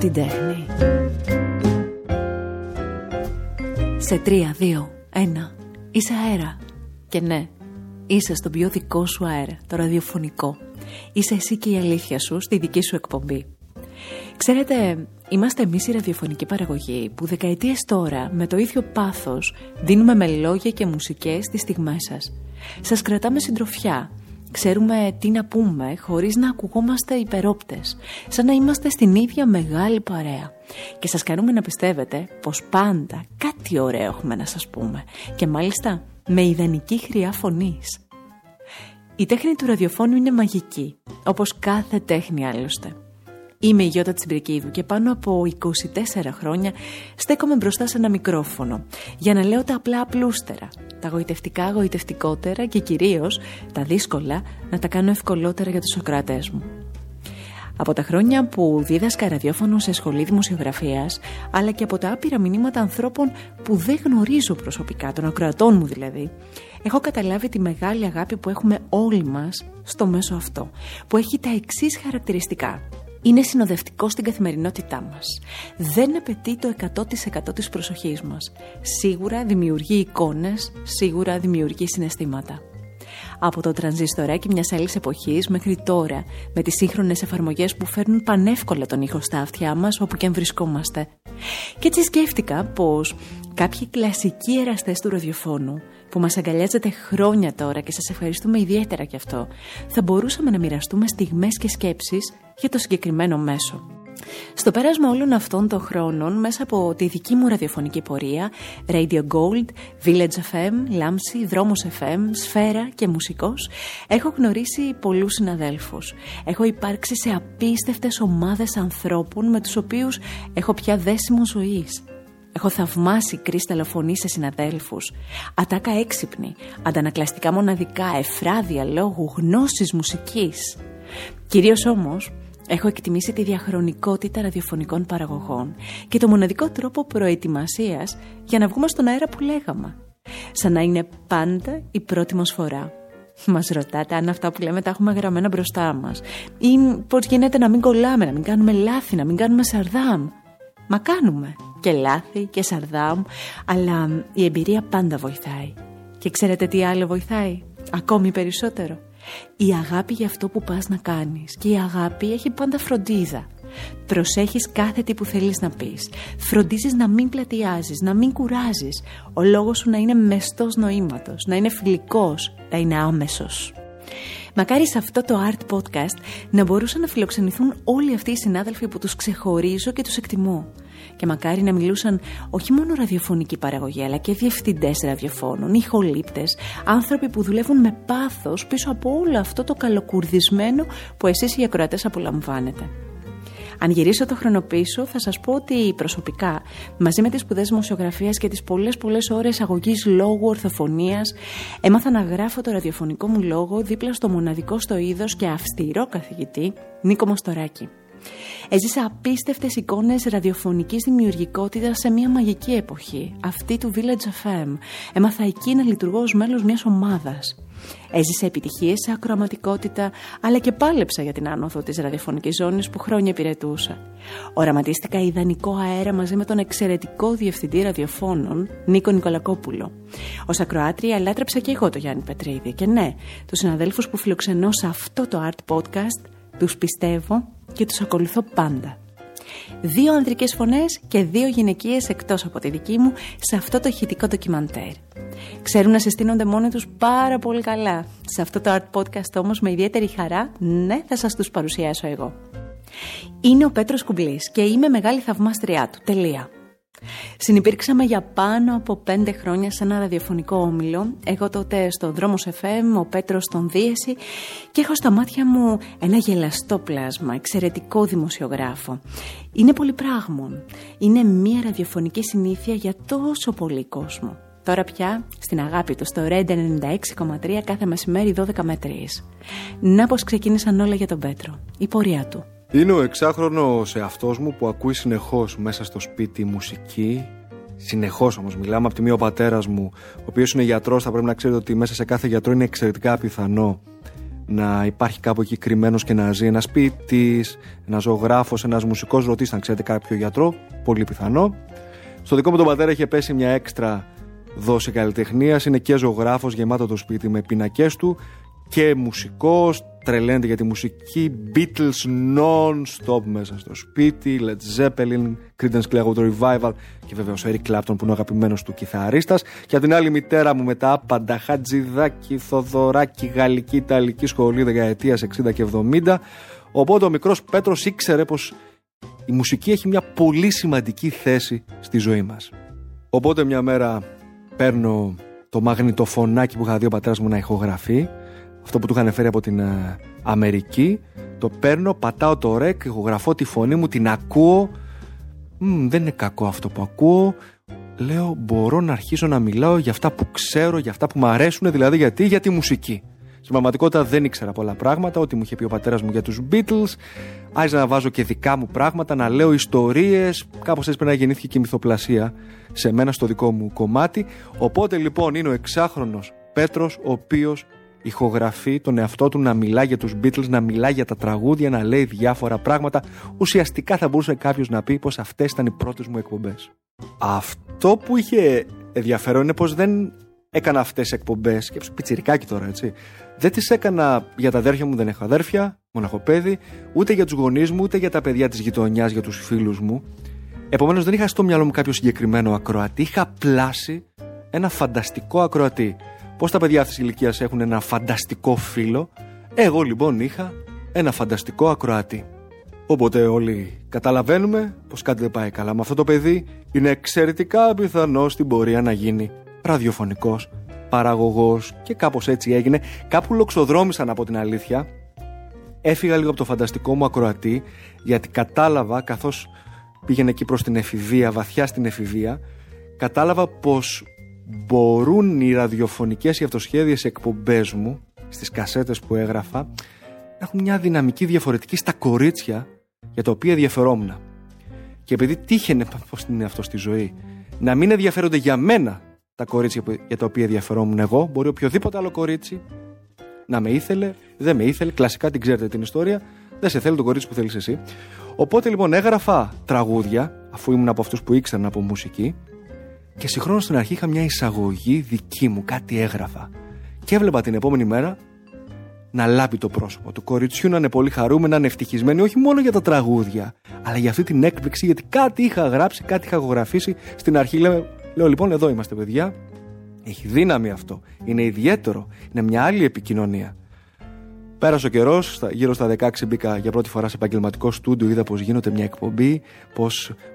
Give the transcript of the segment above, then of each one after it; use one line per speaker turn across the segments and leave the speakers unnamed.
την τέχνη. Σε τρία, δύο, ένα, είσαι αέρα. Και ναι, είσαι στον πιο δικό σου αέρα, το ραδιοφωνικό. Είσαι εσύ και η αλήθεια σου στη δική σου εκπομπή. Ξέρετε, είμαστε εμείς η ραδιοφωνική παραγωγή που δεκαετίες τώρα με το ίδιο πάθος δίνουμε με λόγια και μουσικές τι στιγμές σας. Σας κρατάμε συντροφιά. Ξέρουμε τι να πούμε χωρίς να ακουγόμαστε υπερόπτες, σαν να είμαστε στην ίδια μεγάλη παρέα. Και σας κάνουμε να πιστεύετε πως πάντα κάτι ωραίο έχουμε να σας πούμε και μάλιστα με ιδανική χρειά φωνής. Η τέχνη του ραδιοφώνου είναι μαγική, όπως κάθε τέχνη άλλωστε. Είμαι η Γιώτα Τσιμπρικίδου και πάνω από 24 χρόνια στέκομαι μπροστά σε ένα μικρόφωνο για να λέω τα απλά απλούστερα, τα γοητευτικά γοητευτικότερα και κυρίως τα δύσκολα να τα κάνω ευκολότερα για τους ακροατές μου. Από τα χρόνια που δίδασκα ραδιόφωνο σε σχολή δημοσιογραφίας, αλλά και από τα άπειρα μηνύματα ανθρώπων που δεν γνωρίζω προσωπικά, των ακροατών μου δηλαδή, έχω καταλάβει τη μεγάλη αγάπη που έχουμε όλοι μας στο μέσο αυτό, που έχει τα εξής χαρακτηριστικά είναι συνοδευτικό στην καθημερινότητά μας. Δεν απαιτεί το 100% της προσοχής μας. Σίγουρα δημιουργεί εικόνες, σίγουρα δημιουργεί συναισθήματα. Από το τρανζιστοράκι μιας άλλης εποχής μέχρι τώρα, με τις σύγχρονες εφαρμογές που φέρνουν πανεύκολα τον ήχο στα αυτιά μας όπου και αν βρισκόμαστε. Και έτσι σκέφτηκα πως κάποιοι κλασικοί εραστές του ραδιοφώνου που μας αγκαλιάζετε χρόνια τώρα και σας ευχαριστούμε ιδιαίτερα γι' αυτό, θα μπορούσαμε να μοιραστούμε στιγμές και σκέψεις για το συγκεκριμένο μέσο. Στο πέρασμα όλων αυτών των χρόνων, μέσα από τη δική μου ραδιοφωνική πορεία, Radio Gold, Village FM, Λάμψη, Δρόμος FM, Σφαίρα και Μουσικός, έχω γνωρίσει πολλούς συναδέλφους. Έχω υπάρξει σε απίστευτες ομάδες ανθρώπων με τους οποίους έχω πια δέσιμο ζωής. Έχω θαυμάσει κρίσταλο φωνή σε συναδέλφους, ατάκα έξυπνη, αντανακλαστικά μοναδικά, εφράδια λόγου, γνώσης μουσικής. Κυρίως όμως, έχω εκτιμήσει τη διαχρονικότητα ραδιοφωνικών παραγωγών και το μοναδικό τρόπο προετοιμασίας για να βγούμε στον αέρα που λέγαμε. Σαν να είναι πάντα η πρώτη μας φορά. Μας ρωτάτε αν αυτά που λέμε τα έχουμε γραμμένα μπροστά μας ή πώς γίνεται να μην κολλάμε, να μην κάνουμε λάθη, να μην κάνουμε σαρδάμ. Μα κάνουμε και λάθη και σαρδάμ, αλλά η εμπειρία πάντα βοηθάει. Και ξέρετε τι άλλο βοηθάει, ακόμη περισσότερο. Η αγάπη για αυτό που πας να κάνεις και η αγάπη έχει πάντα φροντίδα. Προσέχεις κάθε τι που θέλεις να πεις. Φροντίζεις να μην πλατιάζεις, να μην κουράζεις. Ο λόγος σου να είναι μεστός νοήματος, να είναι φιλικός, να είναι άμεσος. Μακάρι σε αυτό το Art Podcast να μπορούσαν να φιλοξενηθούν όλοι αυτοί οι συνάδελφοι που τους ξεχωρίζω και τους εκτιμώ και μακάρι να μιλούσαν όχι μόνο ραδιοφωνική παραγωγή, αλλά και διευθυντές ραδιοφώνων, ηχολήπτες, άνθρωποι που δουλεύουν με πάθος πίσω από όλο αυτό το καλοκουρδισμένο που εσείς οι ακροατές απολαμβάνετε. Αν γυρίσω το χρόνο πίσω, θα σας πω ότι προσωπικά, μαζί με τις σπουδές δημοσιογραφίας και τις πολλές πολλές ώρες αγωγής λόγου ορθοφωνίας, έμαθα να γράφω το ραδιοφωνικό μου λόγο δίπλα στο μοναδικό στο είδος και αυστηρό καθηγητή Νίκο Μοστοράκη. Έζησα απίστευτες εικόνες ραδιοφωνικής δημιουργικότητας σε μια μαγική εποχή, αυτή του Village FM. Έμαθα εκεί να λειτουργώ ως μέλος μιας ομάδας. Έζησα επιτυχίες σε ακροαματικότητα, αλλά και πάλεψα για την άνοδο της ραδιοφωνικής ζώνης που χρόνια υπηρετούσα. Οραματίστηκα ιδανικό αέρα μαζί με τον εξαιρετικό διευθυντή ραδιοφώνων, Νίκο Νικολακόπουλο. Ω ακροάτρια, λάτρεψα και εγώ το Γιάννη Πετρίδη. Και ναι, τους συναδέλφους που φιλοξενώ σε αυτό το Art Podcast, τους πιστεύω και τους ακολουθώ πάντα. Δύο ανδρικές φωνές και δύο γυναικείες εκτός από τη δική μου σε αυτό το ηχητικό ντοκιμαντέρ. Ξέρουν να συστήνονται μόνοι τους πάρα πολύ καλά. Σε αυτό το art podcast όμως με ιδιαίτερη χαρά, ναι θα σας τους παρουσιάσω εγώ. Είναι ο Πέτρος Κουμπλής και είμαι μεγάλη θαυμάστριά του. Τελεία. Συνυπήρξαμε για πάνω από πέντε χρόνια σε ένα ραδιοφωνικό όμιλο. Εγώ τότε στο δρόμο FM, ο Πέτρος στον Δίεση και έχω στα μάτια μου ένα γελαστό πλάσμα, εξαιρετικό δημοσιογράφο. Είναι πολύ πράγμον. Είναι μια ραδιοφωνική συνήθεια για τόσο πολύ κόσμο. Τώρα πια στην αγάπη του στο Red 96,3 κάθε μεσημέρι 12 με 3. Να πως ξεκίνησαν όλα για τον Πέτρο. Η πορεία του.
Είναι ο εξάχρονος εαυτός μου που ακούει συνεχώς μέσα στο σπίτι μουσική. Συνεχώς όμως μιλάμε. Από τη μία ο πατέρας μου, ο οποίος είναι γιατρός, θα πρέπει να ξέρετε ότι μέσα σε κάθε γιατρό είναι εξαιρετικά πιθανό να υπάρχει κάπου εκεί κρυμμένος και να ζει ένας σπίτι, ένας ζωγράφος, ένας μουσικός. Ρωτήστε αν ξέρετε κάποιο γιατρό. Πολύ πιθανό. Στο δικό μου τον πατέρα είχε πέσει μια έξτρα δόση καλλιτεχνίας. Είναι και ζωγράφος, γεμάτο το σπίτι με πίνακές του και μουσικό. Τρελαίνεται για τη μουσική. Beatles non-stop μέσα στο σπίτι. Led Zeppelin, Creedence Clearwater Revival και βεβαίω Eric Clapton που είναι ο αγαπημένος του κιθαρίστας. Και από την άλλη μητέρα μου μετά άπαντα Χατζηδάκη, Θοδωράκη, Γαλλική, Ιταλική σχολή δεκαετία 60 και 70. Οπότε ο μικρός Πέτρος ήξερε πως η μουσική έχει μια πολύ σημαντική θέση στη ζωή μας. Οπότε μια μέρα παίρνω το μαγνητοφωνάκι που είχα δει ο πατέρας μου να ηχογραφεί, αυτό που του είχαν φέρει από την ε, Αμερική, το παίρνω, πατάω το ρεκ, ηχογραφώ τη φωνή μου, την ακούω, Μ, δεν είναι κακό αυτό που ακούω, λέω μπορώ να αρχίσω να μιλάω για αυτά που ξέρω, για αυτά που μου αρέσουν, δηλαδή γιατί, για τη μουσική. Στην πραγματικότητα δεν ήξερα πολλά πράγματα, ό,τι μου είχε πει ο πατέρας μου για τους Beatles. Άρχισα να βάζω και δικά μου πράγματα, να λέω ιστορίες. Κάπως έτσι πρέπει να γεννήθηκε και η μυθοπλασία σε μένα στο δικό μου κομμάτι. Οπότε λοιπόν είναι ο εξάχρονος Πέτρος, ο οποίος ηχογραφεί τον εαυτό του να μιλά για τους Beatles, να μιλά για τα τραγούδια, να λέει διάφορα πράγματα. Ουσιαστικά θα μπορούσε κάποιος να πει πως αυτές ήταν οι πρώτες μου εκπομπές. Αυτό που είχε ενδιαφέρον είναι πως δεν έκανα αυτές τις εκπομπές, και πιτσιρικάκι τώρα έτσι, δεν τις έκανα για τα αδέρφια μου, δεν έχω αδέρφια, μοναχοπέδι, ούτε για τους γονείς μου, ούτε για τα παιδιά της γειτονιάς, για τους φίλους μου. Επομένως δεν είχα στο μυαλό μου κάποιο συγκεκριμένο ακροατή, είχα πλάσει ένα φανταστικό ακροατή. Πώς τα παιδιά αυτής της ηλικίας έχουν ένα φανταστικό φίλο, εγώ λοιπόν είχα ένα φανταστικό ακροατή. Οπότε όλοι καταλαβαίνουμε πως κάτι δεν πάει καλά με αυτό το παιδί, είναι εξαιρετικά πιθανό στην πορεία να γίνει ραδιοφωνικός παραγωγός και κάπως έτσι έγινε. Κάπου λοξοδρόμησαν από την αλήθεια. Έφυγα λίγο από το φανταστικό μου ακροατή γιατί κατάλαβα καθώς πήγαινε εκεί προς την εφηβεία, βαθιά στην εφηβεία, κατάλαβα πως μπορούν οι ραδιοφωνικές ή αυτοσχέδιες εκπομπές μου στις κασέτες που έγραφα έχουν μια δυναμική διαφορετική στα κορίτσια για τα οποία ενδιαφερόμουν. Και επειδή τύχαινε πως είναι αυτό στη ζωή να μην ενδιαφέρονται για μένα τα κορίτσια για τα οποία ενδιαφερόμουν εγώ. Μπορεί οποιοδήποτε άλλο κορίτσι να με ήθελε, δεν με ήθελε. Κλασικά την ξέρετε την ιστορία. Δεν σε θέλει το κορίτσι που θέλεις εσύ. Οπότε λοιπόν έγραφα τραγούδια, αφού ήμουν από αυτούς που ήξεραν από μουσική, και συγχρόνως στην αρχή είχα μια εισαγωγή δική μου, κάτι έγραφα. Και έβλεπα την επόμενη μέρα να λάμπει το πρόσωπο του κοριτσιού, να είναι πολύ χαρούμενο, να είναι ευτυχισμένοι, όχι μόνο για τα τραγούδια, αλλά για αυτή την έκπληξη, γιατί κάτι είχα γράψει, κάτι είχα γραφήσει. Στην αρχή λέμε, Λέω λοιπόν εδώ είμαστε παιδιά. Έχει δύναμη αυτό. Είναι ιδιαίτερο. Είναι μια άλλη επικοινωνία. Πέρασε ο καιρός, γύρω στα 16 μπήκα για πρώτη φορά σε επαγγελματικό στούντιο. Είδα πώ γίνεται μια εκπομπή, πώ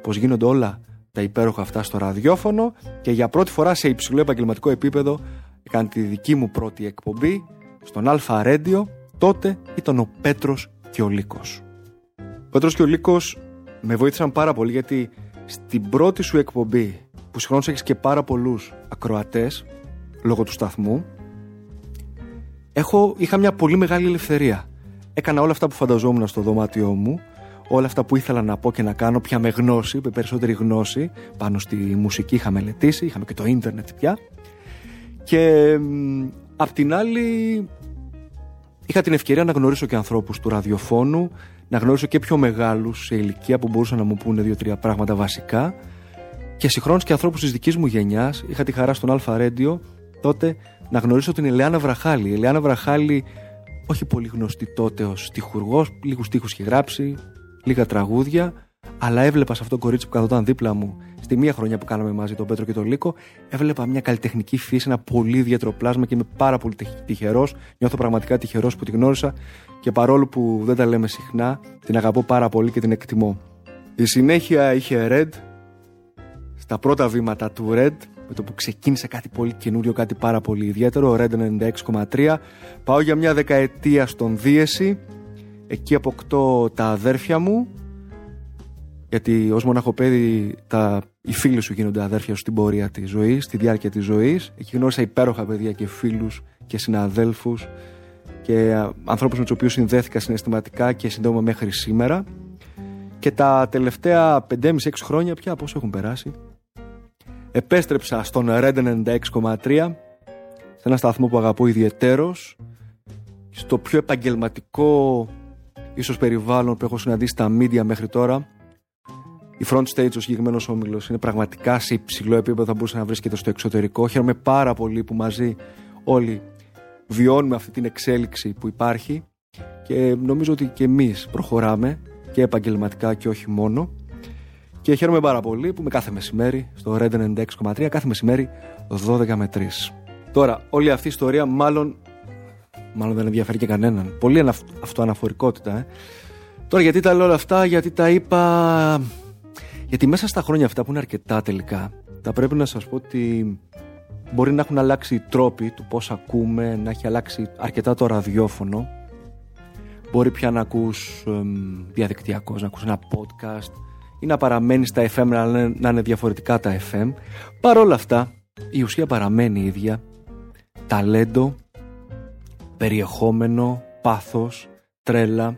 πώς γίνονται όλα τα υπέροχα αυτά στο ραδιόφωνο και για πρώτη φορά σε υψηλό επαγγελματικό επίπεδο έκανα τη δική μου πρώτη εκπομπή στον Αλφα Radio. Τότε ήταν ο Πέτρος και ο Λύκο. Ο Πέτρος και ο Λύκο με βοήθησαν πάρα πολύ γιατί στην πρώτη σου εκπομπή που συγχρόνως έχεις και πάρα πολλούς ακροατές λόγω του σταθμού, έχω, είχα μια πολύ μεγάλη ελευθερία. Έκανα όλα αυτά που φανταζόμουν στο δωμάτιό μου, όλα αυτά που ήθελα να πω και να κάνω πια με γνώση, με περισσότερη γνώση πάνω στη μουσική είχα μελετήσει, είχαμε και το ίντερνετ πια. Και απ' την άλλη είχα την ευκαιρία να γνωρίσω και ανθρώπους του ραδιοφώνου, να γνωρίσω και πιο μεγάλους σε ηλικία που μπορούσαν να μου πούνε δύο-τρία πράγματα βασικά και συγχρόνως και ανθρώπους της δικής μου γενιάς. Είχα τη χαρά στον Αλφα Ρέντιο τότε να γνωρίσω την Ελεάνα Βραχάλη. Η Ελεάνα Βραχάλη, όχι πολύ γνωστή τότε ως τυχουργό, λίγους τείχου είχε γράψει, λίγα τραγούδια, αλλά έβλεπα σε αυτό το κορίτσι που καθόταν δίπλα μου στη μία χρονιά που κάναμε μαζί τον Πέτρο και τον Λύκο, έβλεπα μια καλλιτεχνική φύση, ένα πολύ ιδιαίτερο πλάσμα και είμαι πάρα πολύ τυχερός. Νιώθω πραγματικά τυχερός που τη γνώρισα και παρόλο που δεν τα λέμε συχνά, την αγαπώ πάρα πολύ και την εκτιμώ. Η συνέχεια είχε Red, στα πρώτα βήματα του Red με το που ξεκίνησε κάτι πολύ καινούριο, κάτι πάρα πολύ ιδιαίτερο, Red 96,3. Πάω για μια δεκαετία στον Δίεση, εκεί αποκτώ τα αδέρφια μου, γιατί ως μοναχοπέδι τα, οι φίλοι σου γίνονται αδέρφια σου στην πορεία της ζωής, στη διάρκεια της ζωής. Εκεί γνώρισα υπέροχα παιδιά και φίλους και συναδέλφους και ανθρώπους με τους οποίους συνδέθηκα συναισθηματικά και συνδέομαι μέχρι σήμερα. Και τα τελευταία 5,5-6 χρόνια πια πώς έχουν περάσει επέστρεψα στον Red 96,3 σε ένα σταθμό που αγαπώ ιδιαιτέρως στο πιο επαγγελματικό ίσως περιβάλλον που έχω συναντήσει στα media μέχρι τώρα η front stage ο συγκεκριμένος όμιλος είναι πραγματικά σε υψηλό επίπεδο, θα μπορούσε να βρίσκεται στο εξωτερικό. Χαίρομαι πάρα πολύ που μαζί όλοι βιώνουμε αυτή την εξέλιξη που υπάρχει και νομίζω ότι και εμείς προχωράμε και επαγγελματικά και όχι μόνο. Και χαίρομαι πάρα πολύ που με κάθε μεσημέρι στο Red 96,3 κάθε μεσημέρι 12 με 3. Τώρα, όλη αυτή η ιστορία μάλλον, μάλλον δεν ενδιαφέρει και κανέναν. Πολύ αυτοαναφορικότητα, ε. Τώρα γιατί τα λέω όλα αυτά, γιατί τα είπα... Γιατί μέσα στα χρόνια αυτά που είναι αρκετά τελικά, θα πρέπει να σας πω ότι μπορεί να έχουν αλλάξει οι τρόποι του πώς ακούμε, να έχει αλλάξει αρκετά το ραδιόφωνο. Μπορεί πια να ακούς διαδικτυακός, να ακούς ένα podcast ή να παραμένεις στα FM να είναι διαφορετικά τα FM. Παρ' όλα αυτά, η ουσία παραμένει η ίδια. Ταλέντο, περιεχόμενο, πάθος, τρέλα,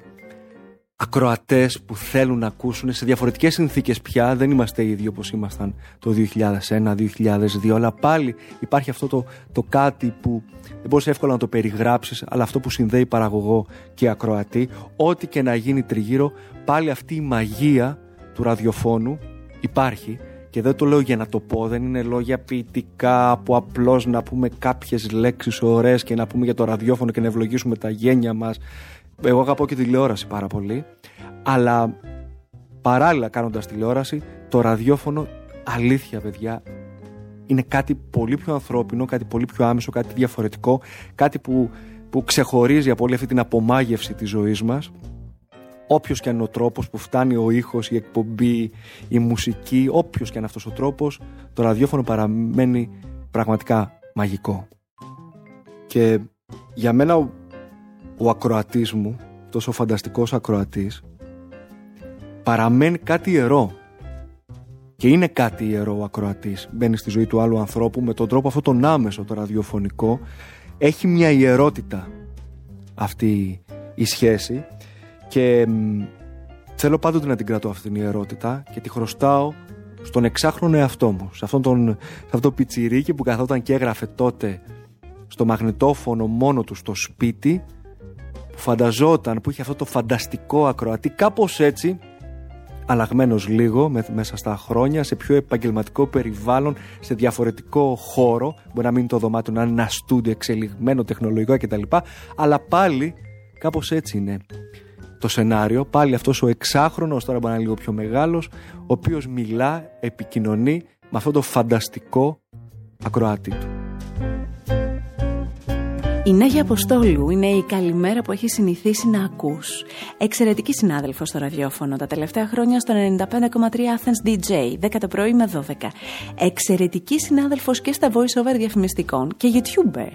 ακροατές που θέλουν να ακούσουν σε διαφορετικές συνθήκες πια δεν είμαστε ίδιοι όπως ήμασταν το 2001-2002 αλλά πάλι υπάρχει αυτό το, το κάτι που δεν μπορείς εύκολα να το περιγράψεις αλλά αυτό που συνδέει παραγωγό και ακροατή ό,τι και να γίνει τριγύρω πάλι αυτή η μαγεία του ραδιοφώνου υπάρχει και δεν το λέω για να το πω, δεν είναι λόγια ποιητικά που απλώς να πούμε κάποιες λέξεις ωραίες και να πούμε για το ραδιόφωνο και να ευλογήσουμε τα γένια μας. Εγώ αγαπώ και τηλεόραση πάρα πολύ, αλλά παράλληλα κάνοντας τηλεόραση, το ραδιόφωνο, αλήθεια παιδιά, είναι κάτι πολύ πιο ανθρώπινο, κάτι πολύ πιο άμεσο, κάτι διαφορετικό, κάτι που, που ξεχωρίζει από όλη αυτή την απομάγευση της ζωής μας όποιος και αν είναι ο τρόπος που φτάνει ο ήχος, η εκπομπή, η μουσική, όποιος και αν είναι αυτός ο τρόπος, το ραδιόφωνο παραμένει πραγματικά μαγικό. Και για μένα ο, ο ακροατής μου, τόσο φανταστικός ακροατής, παραμένει κάτι ιερό. Και είναι κάτι ιερό ο ακροατής. Μπαίνει στη ζωή του άλλου ανθρώπου με τον τρόπο αυτό τον άμεσο, το ραδιοφωνικό. Έχει μια ιερότητα αυτή η σχέση και θέλω πάντοτε να την κρατώ αυτή την ιερότητα και τη χρωστάω στον εξάχρονο εαυτό μου. Σε αυτόν τον, σε αυτό το πιτσιρίκι που καθόταν και έγραφε τότε στο μαγνητόφωνο μόνο του στο σπίτι που φανταζόταν, που είχε αυτό το φανταστικό ακροατή κάπως έτσι αλλαγμένος λίγο μέσα στα χρόνια σε πιο επαγγελματικό περιβάλλον σε διαφορετικό χώρο μπορεί να μην το δωμάτιο να είναι ένα στούντιο εξελιγμένο τεχνολογικό κτλ αλλά πάλι κάπως έτσι είναι το σενάριο. Πάλι αυτός ο εξάχρονος, τώρα μπορεί να είναι λίγο πιο μεγάλος, ο οποίος μιλά, επικοινωνεί με αυτό το φανταστικό ακροάτη του.
Η Νάγια Αποστόλου είναι η καλημέρα που έχεις συνηθίσει να ακούς. Εξαιρετική συνάδελφος στο ραδιόφωνο τα τελευταία χρόνια στο 95,3 Athens DJ, 10 το πρωί με 12. Εξαιρετική συνάδελφος και στα voice-over διαφημιστικών και YouTuber.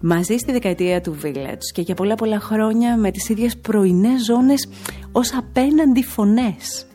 Μαζί στη δεκαετία του Village και για πολλά πολλά χρόνια με τις ίδιες πρωινές ζώνες ως απέναντι φωνές.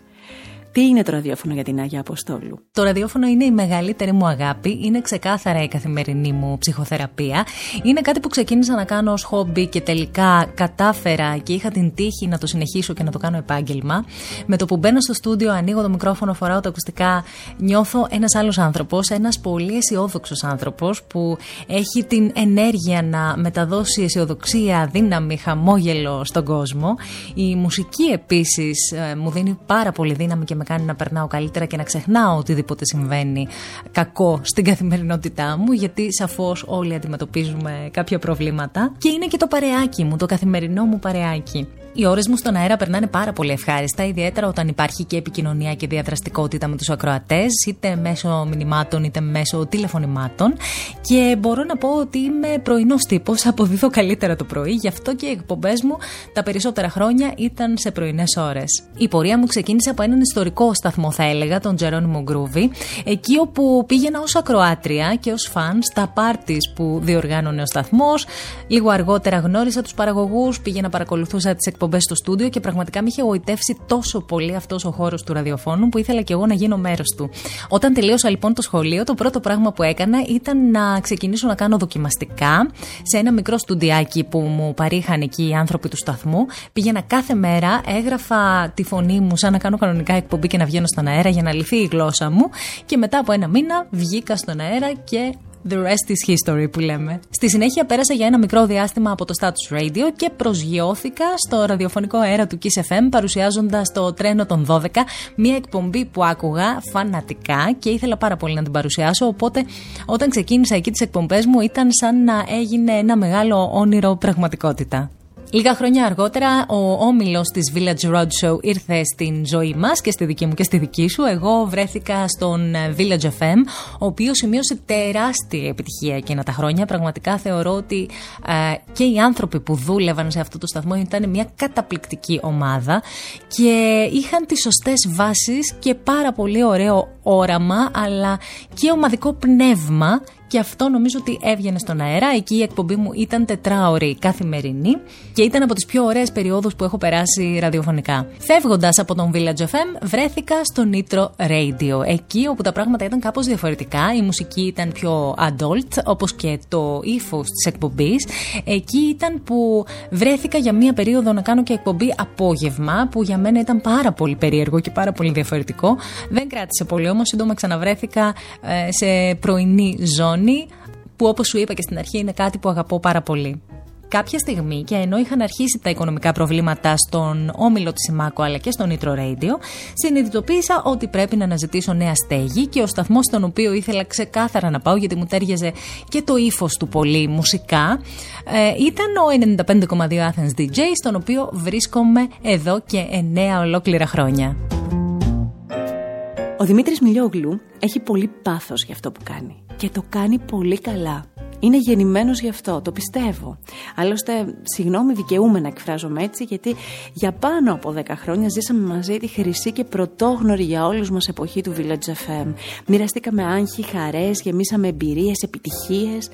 Τι είναι το ραδιόφωνο για την Άγια Αποστόλου;
Το ραδιόφωνο είναι η μεγαλύτερη μου αγάπη. Είναι ξεκάθαρα η καθημερινή μου ψυχοθεραπεία. Είναι κάτι που ξεκίνησα να κάνω ως χόμπι και τελικά κατάφερα και είχα την τύχη να το συνεχίσω και να το κάνω επάγγελμα. Με το που μπαίνω στο στούντιο, ανοίγω το μικρόφωνο, φοράω τα ακουστικά, νιώθω ένας άλλος άνθρωπος, ένας πολύ αισιόδοξος άνθρωπος που έχει την ενέργεια να μεταδώσει αισιοδοξία, δύναμη, χαμόγελο στον κόσμο. Η μουσική επίσης ε, μου δίνει πάρα πολύ δύναμη και με κάνει να περνάω καλύτερα και να ξεχνάω οτιδήποτε συμβαίνει κακό στην καθημερινότητά μου, γιατί σαφώς όλοι αντιμετωπίζουμε κάποια προβλήματα. Και είναι και το παρεάκι μου, το καθημερινό μου παρεάκι. Οι ώρες μου στον αέρα περνάνε πάρα πολύ ευχάριστα, ιδιαίτερα όταν υπάρχει και επικοινωνία και διαδραστικότητα με τους ακροατές, είτε μέσω μηνυμάτων είτε μέσω τηλεφωνημάτων. Και μπορώ να πω ότι είμαι πρωινός τύπος, αποδίδω καλύτερα το πρωί, γι' αυτό και οι εκπομπές μου τα περισσότερα χρόνια ήταν σε πρωινές ώρες. Η πορεία μου ξεκίνησε από έναν ιστορικό σταθμό, θα έλεγα, τον Τζερόνιμο Γκρούβι, εκεί όπου πήγαινα ως ακροάτρια και ως φαν στα πάρτις που διοργάνωνε ο σταθμός. Λίγο αργότερα γνώρισα τους παραγωγούς, πήγαινα παρακολουθούσα τις εκπομπές εκπομπές στο στούντιο και πραγματικά με είχε γοητεύσει τόσο πολύ αυτός ο χώρος του ραδιοφώνου που ήθελα και εγώ να γίνω μέρος του. Όταν τελείωσα λοιπόν το σχολείο, το πρώτο πράγμα που έκανα ήταν να ξεκινήσω να κάνω δοκιμαστικά σε ένα μικρό στουντιάκι που μου παρήχαν εκεί οι άνθρωποι του σταθμού. Πήγαινα κάθε μέρα, έγραφα τη φωνή μου σαν να κάνω κανονικά εκπομπή και να βγαίνω στον αέρα για να λυθεί η γλώσσα μου και μετά από ένα μήνα βγήκα στον αέρα και The rest is history που λέμε. Στη συνέχεια πέρασα για ένα μικρό διάστημα από το Status Radio και προσγειώθηκα στο ραδιοφωνικό αέρα του Kiss FM παρουσιάζοντας το τρένο των 12, μια εκπομπή που άκουγα φανατικά και ήθελα πάρα πολύ να την παρουσιάσω, οπότε όταν ξεκίνησα εκεί τις εκπομπές μου ήταν σαν να έγινε ένα μεγάλο όνειρο πραγματικότητα. Λίγα χρόνια αργότερα, ο όμιλος της Village Roadshow ήρθε στην ζωή μας και στη δική μου και στη δική σου. Εγώ βρέθηκα στον Village FM, ο οποίος σημείωσε τεράστια επιτυχία εκείνα τα χρόνια. Πραγματικά θεωρώ ότι ε, και οι άνθρωποι που δούλευαν σε αυτό το σταθμό ήταν μια καταπληκτική ομάδα και είχαν τις σωστές βάσεις και πάρα πολύ ωραίο όραμα, αλλά και ομαδικό πνεύμα και αυτό νομίζω ότι έβγαινε στον αέρα. Εκεί η εκπομπή μου ήταν τετράωρη καθημερινή και ήταν από τις πιο ωραίες περιόδους που έχω περάσει ραδιοφωνικά. Φεύγοντας από τον Village FM, βρέθηκα στο Nitro Radio. Εκεί όπου τα πράγματα ήταν κάπως διαφορετικά, η μουσική ήταν πιο adult, όπως και το ύφος της εκπομπής. Εκεί ήταν που βρέθηκα για μία περίοδο να κάνω και εκπομπή απόγευμα, που για μένα ήταν πάρα πολύ περίεργο και πάρα πολύ διαφορετικό. Δεν κράτησε πολύ όμως, σύντομα ξαναβρέθηκα ε, σε πρωινή ζώνη που όπως σου είπα και στην αρχή είναι κάτι που αγαπώ πάρα πολύ. Κάποια στιγμή και ενώ είχαν αρχίσει τα οικονομικά προβλήματα στον όμιλο της Σιμάκο αλλά και στο Nitro Radio, συνειδητοποίησα ότι πρέπει να αναζητήσω νέα στέγη και ο σταθμός στον οποίο ήθελα ξεκάθαρα να πάω γιατί μου τέριαζε και το ύφος του πολύ μουσικά ε, ήταν ο 95,2 Athens DJ στον οποίο βρίσκομαι εδώ και 9 ολόκληρα χρόνια.
Ο Δημήτρης Μιλιόγλου έχει πολύ πάθος για αυτό που κάνει και το κάνει πολύ καλά. Είναι γεννημένος γι' αυτό, το πιστεύω. Άλλωστε, συγγνώμη δικαιούμαι να εκφράζομαι έτσι, γιατί για πάνω από 10 χρόνια ζήσαμε μαζί τη χρυσή και πρωτόγνωρη για όλους μας εποχή του Village FM. Μοιραστήκαμε άγχη, χαρές, γεμίσαμε εμπειρίες, επιτυχίες.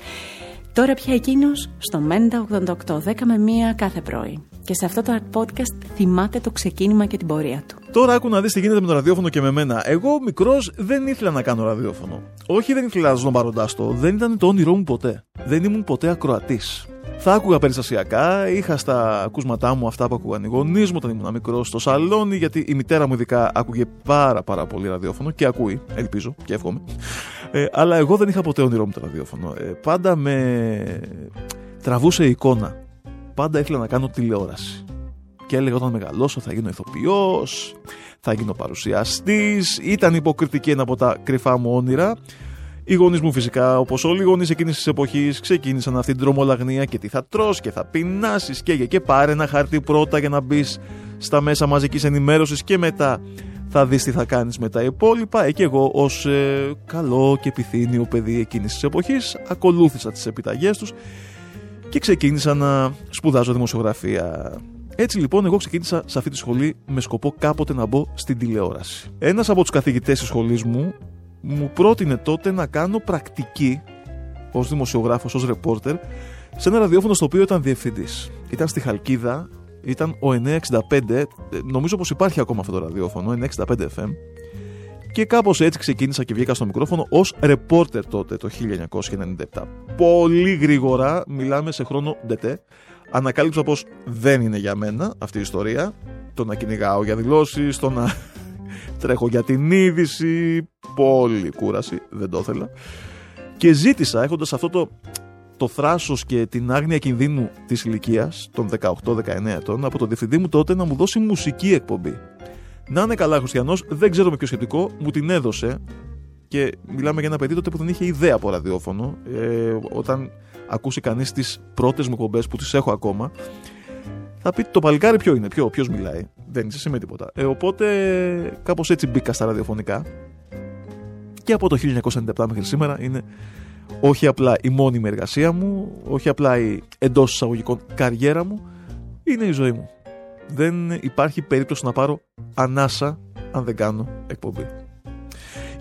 Τώρα πια εκείνος στο Μέντα 88, 10 με 1 κάθε πρωί. Και σε αυτό το podcast θυμάται το ξεκίνημα και την πορεία του.
Τώρα άκου να δεις τι γίνεται με το ραδιόφωνο και με μένα. Εγώ μικρός δεν ήθελα να κάνω ραδιόφωνο. Όχι, δεν ήθελα να ζω παροντάς το. Δεν ήταν το όνειρό μου ποτέ. Δεν ήμουν ποτέ ακροατής. Θα άκουγα περιστασιακά, είχα στα ακούσματά μου αυτά που ακούγαν οι γονείς μου όταν ήμουν μικρός στο σαλόνι, γιατί η μητέρα μου ειδικά άκουγε πάρα πάρα πολύ ραδιόφωνο και ακούει, ελπίζω και εύχομαι. Ε, αλλά εγώ δεν είχα ποτέ όνειρό μου το ραδιόφωνο. Ε, πάντα με τραβούσε εικόνα. Πάντα ήθελα να κάνω τηλεόραση και έλεγα όταν μεγαλώσω θα γίνω ηθοποιός, θα γίνω παρουσιαστής, ήταν υποκριτική ένα από τα κρυφά μου όνειρα. Οι γονείς μου φυσικά, όπως όλοι οι γονείς εκείνης της εποχής, ξεκίνησαν αυτή την τρομολαγνία και τι θα τρως και θα πεινάσεις και, και, και πάρε ένα χαρτί πρώτα για να μπεις στα μέσα μαζικής ενημέρωσης και μετά θα δεις τι θα κάνεις με τα υπόλοιπα. Ε, και εγώ ως ε, καλό και επιθύνιο παιδί εκείνης της εποχής ακολούθησα τις επιταγές τους και ξεκίνησα να σπουδάζω δημοσιογραφία. Έτσι λοιπόν, εγώ ξεκίνησα σε αυτή τη σχολή με σκοπό κάποτε να μπω στην τηλεόραση. Ένας από τους καθηγητές της σχολής μου μου πρότεινε τότε να κάνω πρακτική ως δημοσιογράφος, ως ρεπόρτερ, σε ένα ραδιόφωνο στο οποίο ήταν διευθυντής. Ήταν στη Χαλκίδα, ήταν ο 965, νομίζω πως υπάρχει ακόμα αυτό το ραδιόφωνο, 965 FM. Και κάπως έτσι ξεκίνησα και βγήκα στο μικρόφωνο ως ρεπόρτερ τότε το 1997. Πολύ γρήγορα, μιλάμε σε χρόνο ντετέ, ανακάλυψα πως δεν είναι για μένα αυτή η ιστορία. Το να κυνηγάω για δηλώσεις, το να τρέχω για την είδηση, πολύ κούραση, δεν το ήθελα. Και ζήτησα έχοντας αυτό το, το θράσος και την άγνοια κινδύνου της ηλικίας των 18-19 ετών από το διευθυντή μου τότε να μου δώσει μουσική εκπομπή. Να είναι καλά Χριστιανός, δεν ξέρω με ποιο σχετικό, μου την έδωσε και μιλάμε για ένα παιδί τότε που δεν είχε ιδέα από ραδιόφωνο. Ε, όταν ακούσει κανείς τις πρώτες μου εκπομπέ που τις έχω ακόμα, θα πει το παλικάρι ποιο είναι, ποιο ποιος μιλάει. Δεν είσαι εσύ με τίποτα. Ε, οπότε κάπως έτσι μπήκα στα ραδιοφωνικά και από το 1997 μέχρι σήμερα είναι όχι απλά η μόνιμη εργασία μου, όχι απλά η εντός εισαγωγικών καριέρα μου, είναι η ζωή μου. Δεν υπάρχει περίπτωση να πάρω ανάσα αν δεν κάνω εκπομπή.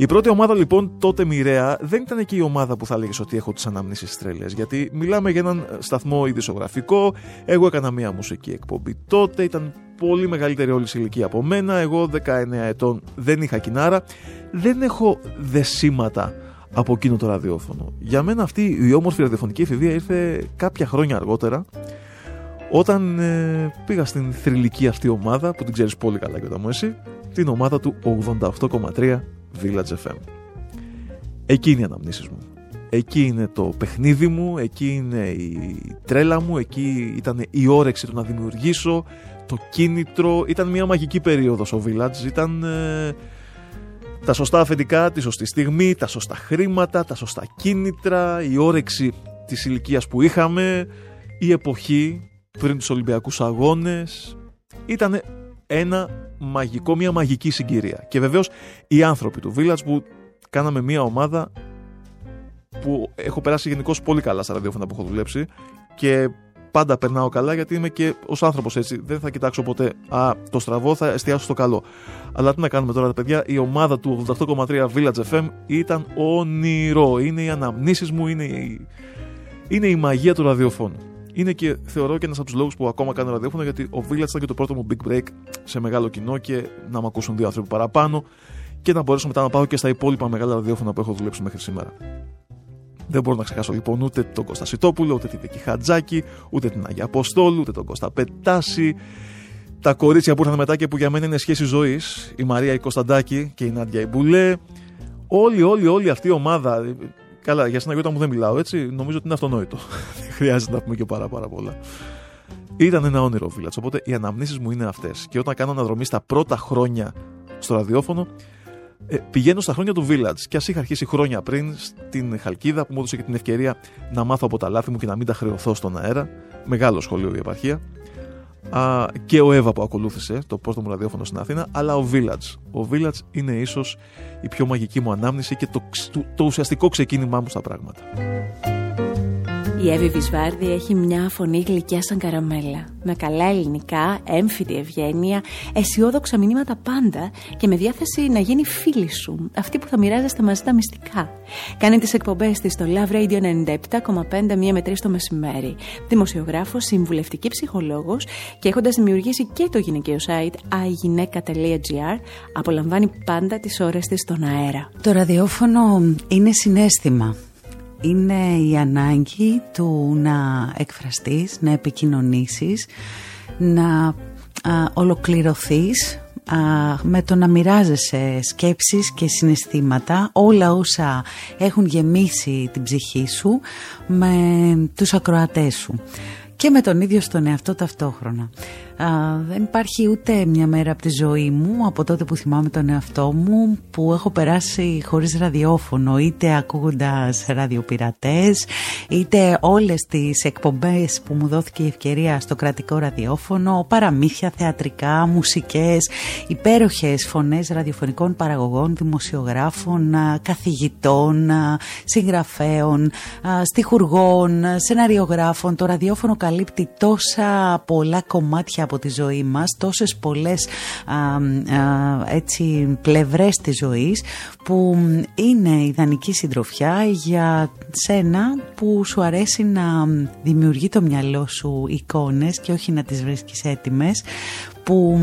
Η πρώτη ομάδα λοιπόν τότε μοιραία δεν ήταν και η ομάδα που θα έλεγες ότι έχω τις αναμνήσεις τρέλες. Γιατί μιλάμε για έναν σταθμό ειδησογραφικό. Εγώ έκανα μία μουσική εκπομπή τότε. Ήταν πολύ μεγαλύτερη όλη η ηλικία από μένα. Εγώ 19 ετών δεν είχα κοινάρα. Δεν έχω δεσίματα από εκείνο το ραδιόφωνο. Για μένα αυτή η όμορφη ραδιοφωνική εφηβεία ήρθε κάποια χρόνια αργότερα όταν ε, πήγα στην θρηλυκή αυτή ομάδα που την ξέρεις πολύ καλά και μου εσύ την ομάδα του 88,3 Village FM. Εκείνη η αναμνήσεις μου. Εκεί είναι το παιχνίδι μου, εκεί είναι η τρέλα μου, εκεί ήταν η όρεξη του να δημιουργήσω, το κίνητρο. Ήταν μια μαγική περίοδος ο Village, ήταν ε, τα σωστά αφεντικά, τη σωστή στιγμή, τα σωστά χρήματα, τα σωστά κίνητρα, η όρεξη της ηλικίας που είχαμε, η εποχή πριν τους Ολυμπιακούς Αγώνες. Ήταν ένα μαγικό, μια μαγική συγκυρία. Και βεβαίως οι άνθρωποι του Village που κάναμε μια ομάδα που έχω περάσει γενικώς πολύ καλά στα ραδιόφωνα που έχω δουλέψει και πάντα περνάω καλά γιατί είμαι και ως άνθρωπος έτσι. Δεν θα κοιτάξω ποτέ Α, το στραβό, θα εστιάσω στο καλό. Αλλά τι να κάνουμε τώρα, τα παιδιά, η ομάδα του 88,3 Village FM ήταν όνειρο. Είναι οι αναμνήσεις μου, είναι η, είναι η μαγεία του ραδιοφώνου. Είναι και θεωρώ και ένας από τους λόγους που ακόμα κάνω ραδιόφωνο γιατί ο Village ήταν και το πρώτο μου big break σε μεγάλο κοινό και να με ακούσουν δύο άνθρωποι παραπάνω και να μπορέσω μετά να πάω και στα υπόλοιπα μεγάλα ραδιόφωνα που έχω δουλέψει μέχρι σήμερα. Δεν μπορώ να ξεχάσω λοιπόν ούτε τον Κώστα Σιτόπουλο, ούτε την Δική Χατζάκη, ούτε την Αγία Αποστόλου, ούτε τον Κώστα Πετάση. Τα κορίτσια που ήρθαν μετά και που για μένα είναι σχέση ζωής, η Μαρία η Κωνσταντάκη και η Νάντια Ιμπουλέ. Όλη, όλη, όλη αυτή η ομάδα. Καλά, για συναγιώτα μου δεν μιλάω έτσι. Νομίζω ότι είναι αυτονόητο. δεν χρειάζεται να πούμε και πάρα, πάρα πολλά. Ήταν ένα όνειρο Village. Οπότε οι αναμνήσεις μου είναι αυτές. Και όταν κάνω αναδρομή στα πρώτα χρόνια στο ραδιόφωνο, ε, πηγαίνω στα χρόνια του Village και ας είχα αρχίσει χρόνια πριν στην Χαλκίδα που μου έδωσε και την ευκαιρία να μάθω από τα λάθη μου και να μην τα χρεωθώ στον αέρα. Μεγάλο σχολείο η επαρχία. Α, και ο Εύα που ακολούθησε το πρώτο μου ραδιόφωνο στην Αθήνα, αλλά ο Village. Ο Village είναι ίσως η πιο μαγική μου ανάμνηση και το, το, το ουσιαστικό ξεκίνημά μου στα πράγματα.
Η Εύη Βυσβάρδη έχει μια φωνή γλυκιά σαν καραμέλα. Με καλά ελληνικά, έμφυτη ευγένεια, αισιόδοξα μηνύματα πάντα και με διάθεση να γίνει φίλη σου. Αυτή που θα μοιράζεστε μαζί τα μυστικά. Κάνει τις εκπομπές της στο Love Radio 97,5 μία με 3 το μεσημέρι. Δημοσιογράφος, συμβουλευτική ψυχολόγος και έχοντας δημιουργήσει και το γυναικείο site agυναίκα.gr, απολαμβάνει πάντα τις ώρες της στον αέρα.
Το ραδιόφωνο είναι συνέστημα είναι η ανάγκη του να εκφραστείς, να επικοινωνήσεις, να α, ολοκληρωθείς με το να μοιράζεσαι σκέψεις και συναισθήματα όλα όσα έχουν γεμίσει την ψυχή σου με τους ακροατές σου και με τον ίδιο στον εαυτό ταυτόχρονα. Α, δεν υπάρχει ούτε μια μέρα από τη ζωή μου, από τότε που θυμάμαι τον εαυτό μου, που έχω περάσει χωρίς ραδιόφωνο, είτε ακούγοντας ραδιοπειρατές, είτε όλες τις εκπομπές που μου δόθηκε η ευκαιρία στο κρατικό ραδιόφωνο, παραμύθια, θεατρικά, μουσικές, υπέροχες φωνές ραδιοφωνικών παραγωγών, δημοσιογράφων, καθηγητών, συγγραφέων, στιχουργών, σεναριογράφων. Το ραδιόφωνο καλύπτει τόσα πολλά κομμάτια από τη ζωή μας τόσες πολλές έτσι, πλευρές της ζωής που είναι ιδανική συντροφιά για σένα που σου αρέσει να δημιουργεί το μυαλό σου εικόνες και όχι να τις βρίσκεις έτοιμες που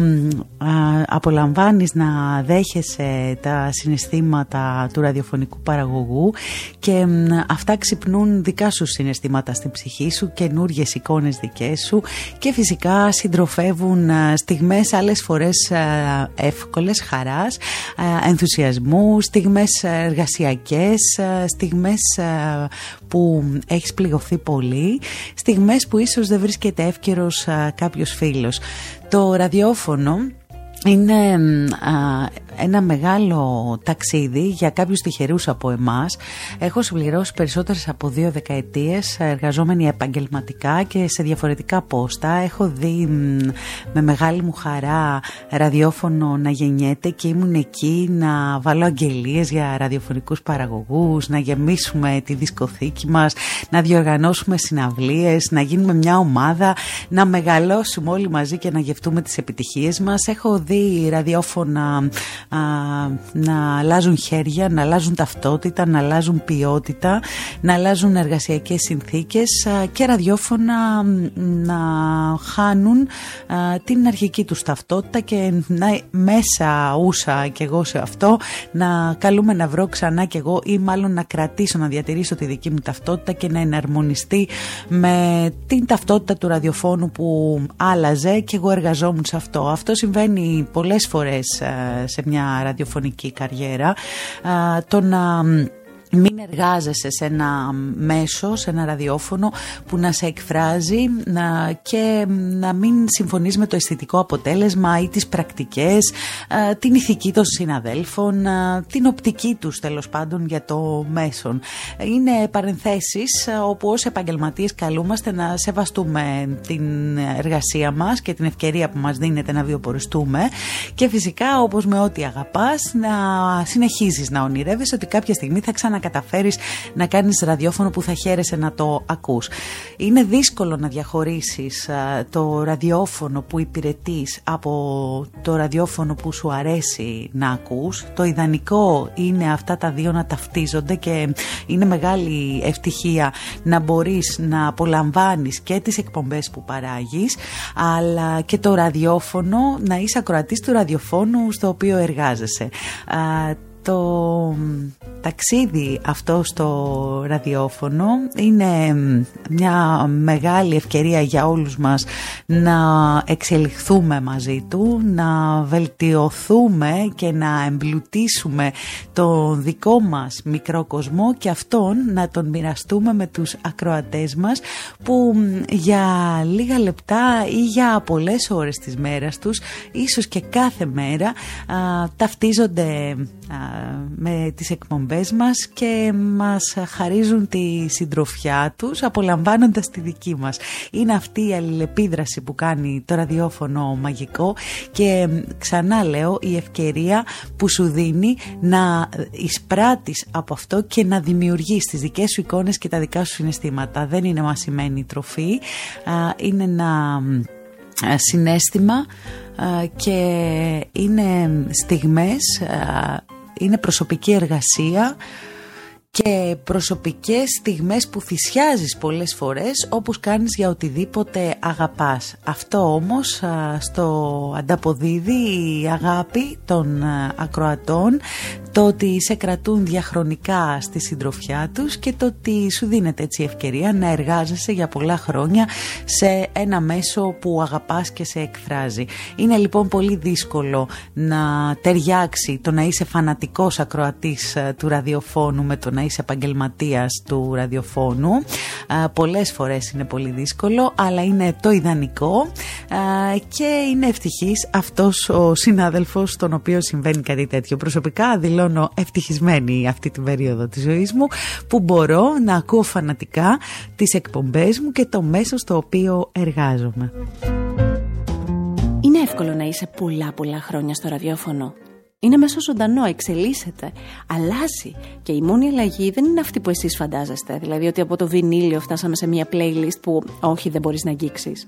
α, απολαμβάνεις να δέχεσαι τα συναισθήματα του ραδιοφωνικού παραγωγού και αυτά ξυπνούν δικά σου συναισθήματα στην ψυχή σου, καινούριε εικόνες δικές σου και φυσικά συντροφεύουν στιγμές άλλες φορές εύκολες, χαράς, ενθουσιασμού, στιγμές εργασιακές, στιγμές που έχεις πληγωθεί πολύ, στιγμές που ίσως δεν βρίσκεται εύκαιρος κάποιος φίλος. Το ραδιόφωνο είναι ένα μεγάλο ταξίδι για κάποιους τυχερούς από εμάς. Έχω συμπληρώσει περισσότερες από δύο δεκαετίες εργαζόμενοι επαγγελματικά και σε διαφορετικά πόστα. Έχω δει με μεγάλη μου χαρά ραδιόφωνο να γεννιέται και ήμουν εκεί να βάλω αγγελίες για ραδιοφωνικούς παραγωγούς, να γεμίσουμε τη δισκοθήκη μας, να διοργανώσουμε συναυλίες, να γίνουμε μια ομάδα, να μεγαλώσουμε όλοι μαζί και να γευτούμε τις επιτυχίες μας. Έχω δει ραδιόφωνα να αλλάζουν χέρια, να αλλάζουν ταυτότητα, να αλλάζουν ποιότητα, να αλλάζουν εργασιακές συνθήκες και ραδιόφωνα να χάνουν την αρχική τους ταυτότητα και να μέσα ούσα και εγώ σε αυτό να καλούμε να βρω ξανά και εγώ ή μάλλον να κρατήσω, να διατηρήσω τη δική μου ταυτότητα και να εναρμονιστεί με την ταυτότητα του ραδιοφώνου που άλλαζε και εγώ εργαζόμουν σε αυτό. Αυτό συμβαίνει πολλές φορές σε μια ραδιοφωνική καριέρα το να μην εργάζεσαι σε ένα μέσο, σε ένα ραδιόφωνο που να σε εκφράζει να, και να μην συμφωνείς με το αισθητικό αποτέλεσμα ή τις πρακτικές, την ηθική των συναδέλφων, την οπτική τους τέλος πάντων για το μέσον. Είναι παρενθέσεις όπου ως επαγγελματίες καλούμαστε να σεβαστούμε την εργασία μας και την ευκαιρία που μας δίνεται να βιοποριστούμε και φυσικά όπως με ό,τι αγαπάς να συνεχίζεις να ονειρεύεσαι ότι κάποια στιγμή θα ξανακαταφέρεις να κάνεις ραδιόφωνο που θα χαίρεσαι να το ακούς. Είναι δύσκολο να διαχωρίσεις το ραδιόφωνο που υπηρετείς από το ραδιόφωνο που σου αρέσει να ακούς. Το ιδανικό είναι αυτά τα δύο να ταυτίζονται και είναι μεγάλη ευτυχία να μπορείς να απολαμβάνεις και τις εκπομπές που παράγεις αλλά και το ραδιόφωνο να είσαι ακροατής του ραδιοφώνου στο οποίο εργάζεσαι το ταξίδι αυτό στο ραδιόφωνο. Είναι μια μεγάλη ευκαιρία για όλους μας να εξελιχθούμε μαζί του, να βελτιωθούμε και να εμπλουτίσουμε τον δικό μας μικρό κοσμό και αυτόν να τον μοιραστούμε με τους ακροατές μας που για λίγα λεπτά ή για πολλές ώρες της μέρας τους, ίσως και κάθε μέρα, ταυτίζονται με τις εκπομπές μας και μας χαρίζουν τη συντροφιά τους απολαμβάνοντας τη δική μας. Είναι αυτή η αλληλεπίδραση που κάνει το ραδιόφωνο μαγικό και ξανά λέω η ευκαιρία που σου δίνει να εισπράττεις από αυτό και να δημιουργείς τις δικές σου εικόνες και τα δικά σου συναισθήματα. Δεν είναι μασημένη τροφή, είναι ένα συνέστημα και είναι στιγμές είναι προσωπική εργασία και προσωπικές στιγμές που θυσιάζεις πολλές φορές όπως κάνεις για οτιδήποτε αγαπάς. Αυτό όμως στο ανταποδίδει η αγάπη των ακροατών, το ότι σε κρατούν διαχρονικά στη συντροφιά τους και το ότι σου δίνεται έτσι ευκαιρία να εργάζεσαι για πολλά χρόνια σε ένα μέσο που αγαπάς και σε εκφράζει. Είναι λοιπόν πολύ δύσκολο να ταιριάξει το να είσαι φανατικός ακροατής του ραδιοφώνου με το να είσαι επαγγελματίας του ραδιοφώνου. Πολλές φορές είναι πολύ δύσκολο, αλλά είναι το ιδανικό και είναι ευτυχής αυτός ο συνάδελφος, στον οποίο συμβαίνει κάτι τέτοιο. Προσωπικά δηλώνω ευτυχισμένη αυτή την περίοδο της ζωής μου που μπορώ να ακούω φανατικά τις εκπομπές μου και το μέσο στο οποίο εργάζομαι.
Είναι εύκολο να είσαι πολλά πολλά χρόνια στο ραδιόφωνο είναι μέσω ζωντανό, εξελίσσεται, αλλάζει. Και η μόνη αλλαγή δεν είναι αυτή που εσείς φαντάζεστε. Δηλαδή ότι από το βινίλιο φτάσαμε σε μια playlist που όχι δεν μπορείς να αγγίξεις.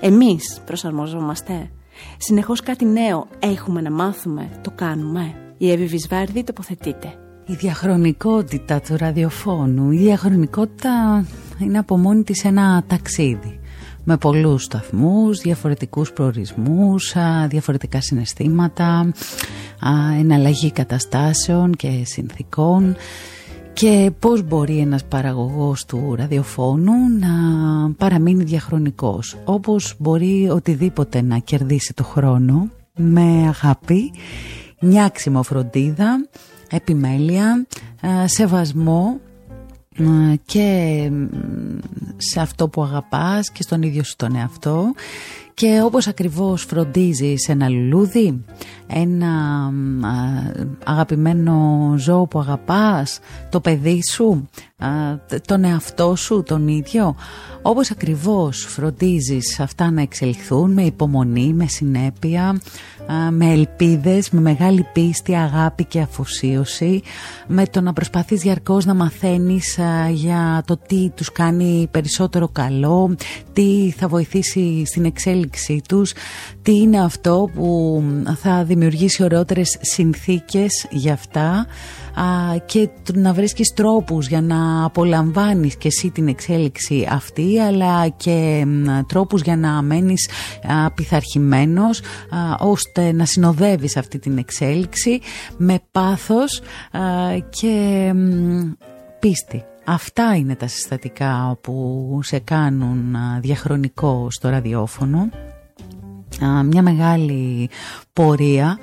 Εμείς προσαρμόζομαστε. Συνεχώς κάτι νέο έχουμε να μάθουμε, το κάνουμε. Η Εύη Βυσβάρδη τοποθετείται.
Η διαχρονικότητα του ραδιοφώνου, η διαχρονικότητα είναι από μόνη της ένα ταξίδι με πολλούς σταθμούς, διαφορετικούς προορισμούς, διαφορετικά συναισθήματα, εναλλαγή καταστάσεων και συνθήκων. Και πώς μπορεί ένας παραγωγός του ραδιοφώνου να παραμείνει διαχρονικός όπως μπορεί οτιδήποτε να κερδίσει το χρόνο με αγάπη, νιάξιμο φροντίδα, επιμέλεια, σεβασμό και σε αυτό που αγαπάς και στον ίδιο σου τον εαυτό. Και όπως ακριβώς φροντίζεις ένα λουλούδι, ένα αγαπημένο ζώο που αγαπάς, το παιδί σου, τον εαυτό σου, τον ίδιο, όπως ακριβώς φροντίζεις αυτά να εξελιχθούν με υπομονή, με συνέπεια, με ελπίδες, με μεγάλη πίστη, αγάπη και αφοσίωση, με το να προσπαθείς διαρκώς να μαθαίνεις για το τι τους κάνει περισσότερο καλό, τι θα βοηθήσει στην εξέλιξή τους, τι είναι αυτό που θα δημιουργήσει ωραιότερες συνθήκες για αυτά και να βρίσκεις τρόπους για να απολαμβάνεις και εσύ την εξέλιξη αυτή αλλά και τρόπους για να μένεις πειθαρχημένος ώστε να συνοδεύεις αυτή την εξέλιξη με πάθος και πίστη. Αυτά είναι τα συστατικά που σε κάνουν διαχρονικό στο ραδιόφωνο. Μια μεγάλη πορεία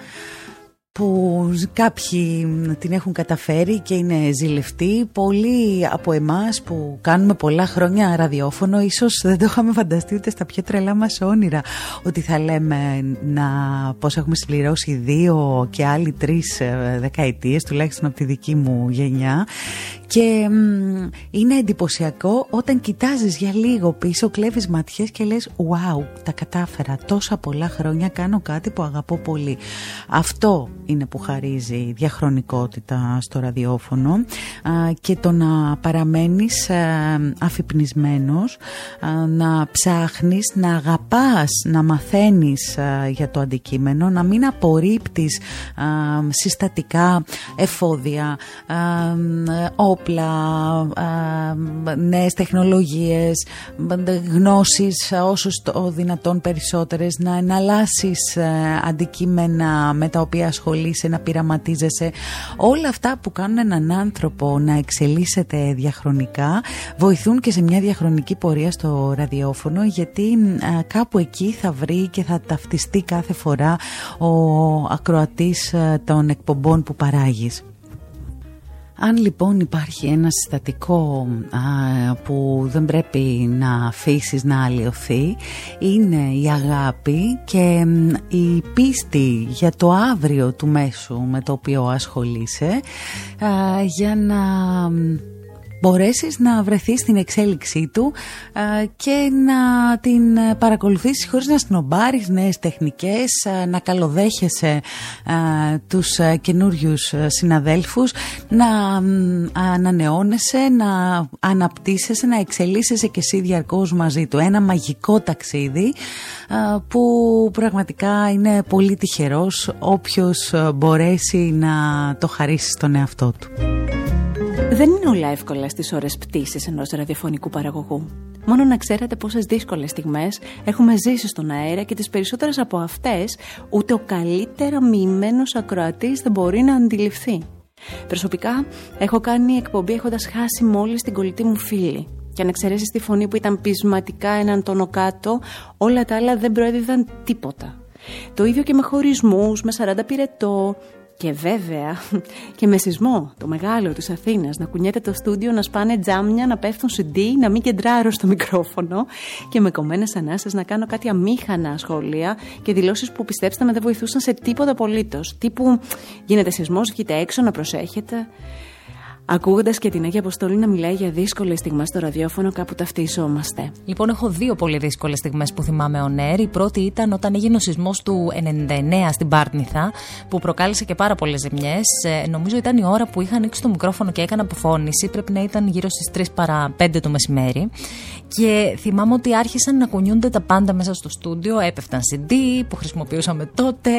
που κάποιοι την έχουν καταφέρει και είναι ζηλευτοί. Πολλοί από εμάς που κάνουμε πολλά χρόνια ραδιόφωνο ίσως δεν το είχαμε φανταστεί ούτε στα πιο τρελά μας όνειρα ότι θα λέμε να, πώς έχουμε συμπληρώσει δύο και άλλοι τρεις ε, δεκαετίες τουλάχιστον από τη δική μου γενιά και είναι εντυπωσιακό όταν κοιτάζεις για λίγο πίσω, κλέβεις ματιές και λες «Wow, τα κατάφερα, τόσα πολλά χρόνια κάνω κάτι που αγαπώ πολύ». Αυτό είναι που χαρίζει διαχρονικότητα στο ραδιόφωνο και το να παραμένεις αφυπνισμένος, να ψάχνεις, να αγαπάς, να μαθαίνεις για το αντικείμενο, να μην απορρίπτεις συστατικά εφόδια, όπλα, νέες τεχνολογίες, γνώσεις όσο το δυνατόν περισσότερες, να εναλλάσσεις ε, αντικείμενα με τα οποία ασχολείσαι, να πειραματίζεσαι. Όλα αυτά που κάνουν έναν άνθρωπο να εξελίσσεται διαχρονικά βοηθούν και σε μια διαχρονική πορεία στο ραδιόφωνο γιατί ε, κάπου εκεί θα βρει και θα ταυτιστεί κάθε φορά ο ακροατής ε, των εκπομπών που παράγεις. Αν λοιπόν υπάρχει ένα συστατικό που δεν πρέπει να αφήσεις να αλλοιωθεί είναι η αγάπη και η πίστη για το αύριο του μέσου με το οποίο ασχολείσαι για να μπορέσεις να βρεθείς στην εξέλιξή του και να την παρακολουθήσεις χωρίς να σνομπάρεις νέες τεχνικές, να καλοδέχεσαι τους καινούριους συναδέλφους, να ανανεώνεσαι, να αναπτύσσεσαι, να εξελίσσεσαι και εσύ διαρκώς μαζί του. Ένα μαγικό ταξίδι που πραγματικά είναι πολύ τυχερός όποιος μπορέσει να το χαρίσει στον εαυτό του.
Δεν είναι όλα εύκολα στις ώρες πτήσης ενός ραδιοφωνικού παραγωγού. Μόνο να ξέρετε πόσες δύσκολες στιγμές έχουμε ζήσει στον αέρα και τις περισσότερες από αυτές ούτε ο καλύτερα μοιημένος ακροατής δεν μπορεί να αντιληφθεί. Προσωπικά έχω κάνει εκπομπή έχοντας χάσει μόλις την κολλητή μου φίλη. Και αν εξαιρέσεις τη φωνή που ήταν πεισματικά έναν τόνο κάτω, όλα τα άλλα δεν προέδιδαν τίποτα. Το ίδιο και με χωρισμούς, με 40 πυρετό, και βέβαια και με σεισμό το μεγάλο της Αθήνας να κουνιέται το στούντιο, να σπάνε τζάμια, να πέφτουν CD, να μην κεντράρω στο μικρόφωνο και με κομμένες ανάσες να κάνω κάτι αμήχανα σχόλια και δηλώσεις που πιστέψτε με δεν βοηθούσαν σε τίποτα απολύτως. Τύπου γίνεται σεισμός, βγείτε έξω να προσέχετε. Ακούγοντας και την Αγία Αποστολή να μιλάει για δύσκολες στιγμές στο ραδιόφωνο, κάπου ταυτίζομαστε.
Λοιπόν, έχω δύο πολύ δύσκολες στιγμές που θυμάμαι ο Νέρ. Η πρώτη ήταν όταν έγινε ο σεισμός του 99 στην Πάρνηθα, που προκάλεσε και πάρα πολλές ζημιές. Ε, νομίζω ήταν η ώρα που είχα ανοίξει το μικρόφωνο και έκανα αποφώνηση. Πρέπει να ήταν γύρω στις 3 παρά 5 το μεσημέρι. Και θυμάμαι ότι άρχισαν να κουνιούνται τα πάντα μέσα στο στούντιο. Έπεφταν CD που χρησιμοποιούσαμε τότε,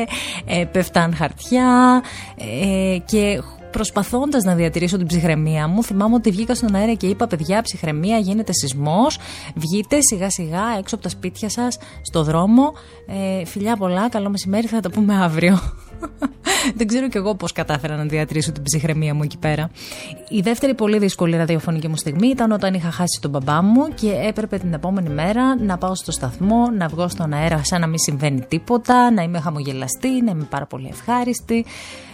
έπεφταν χαρτιά ε, και προσπαθώντας να διατηρήσω την ψυχραιμία μου, θυμάμαι ότι βγήκα στον αέρα και είπα: Παιδιά, ψυχραιμία, γίνεται σεισμός. Βγείτε σιγά σιγά έξω από τα σπίτια σας, στο δρόμο. Ε, φιλιά πολλά, καλό μεσημέρι, θα τα πούμε αύριο. Δεν ξέρω κι εγώ πώς κατάφερα να διατηρήσω την ψυχραιμία μου εκεί πέρα. Η δεύτερη πολύ δύσκολη ραδιοφωνική μου στιγμή ήταν όταν είχα χάσει τον μπαμπά μου και έπρεπε την επόμενη μέρα να πάω στο σταθμό, να βγω στον αέρα σαν να μην συμβαίνει τίποτα, να είμαι χαμογελαστή, να είμαι πάρα πολύ ευχάριστη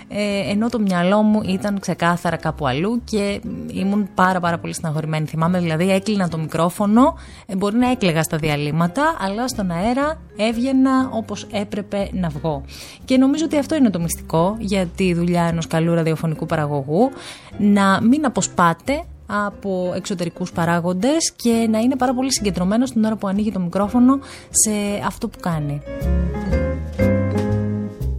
ε, ενώ το μυαλό μου ήταν ξεκάθαρα κάπου αλλού και ήμουν πάρα πάρα πολύ στεναχωρημένη. Θυμάμαι δηλαδή έκλεινα το μικρόφωνο, ε, μπορεί να έκλαιγα στα διαλύματα, αλλά στον αέρα έβγαινα όπως έπρεπε να βγω. Και νομίζω ότι αυτό είναι το μυστικό για τη δουλειά ενός καλού ραδιοφωνικού παραγωγού, να μην αποσπάτε από εξωτερικούς παράγοντες και να είναι πάρα πολύ συγκεντρωμένος την ώρα που ανοίγει το μικρόφωνο σε αυτό που κάνει.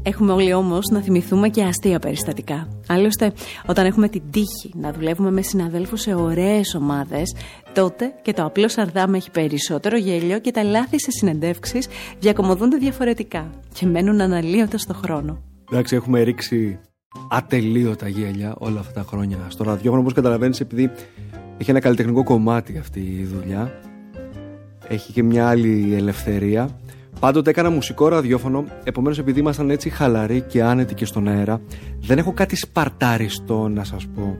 Έχουμε όλοι όμως να θυμηθούμε και αστεία περιστατικά. Άλλωστε, όταν έχουμε την τύχη να δουλεύουμε με συναδέλφους σε ωραίες ομάδες, τότε και το απλό σαρδάμ έχει περισσότερο γέλιο και τα λάθη σε συνεντεύξεις διακομωδούνται διαφορετικά και μένουν αναλύοντας στο χρόνο.
Εντάξει, έχουμε ρίξει ατελείωτα γέλια όλα αυτά τα χρόνια στο ραδιόφωνο, όπως καταλαβαίνεις, επειδή έχει ένα καλλιτεχνικό κομμάτι αυτή η δουλειά. Έχει και μια άλλη ελευθερία Πάντοτε έκανα μουσικό ραδιόφωνο, επομένως επειδή ήμασταν έτσι χαλαροί και άνετοι και στον αέρα, δεν έχω κάτι σπαρτάριστο να σας πω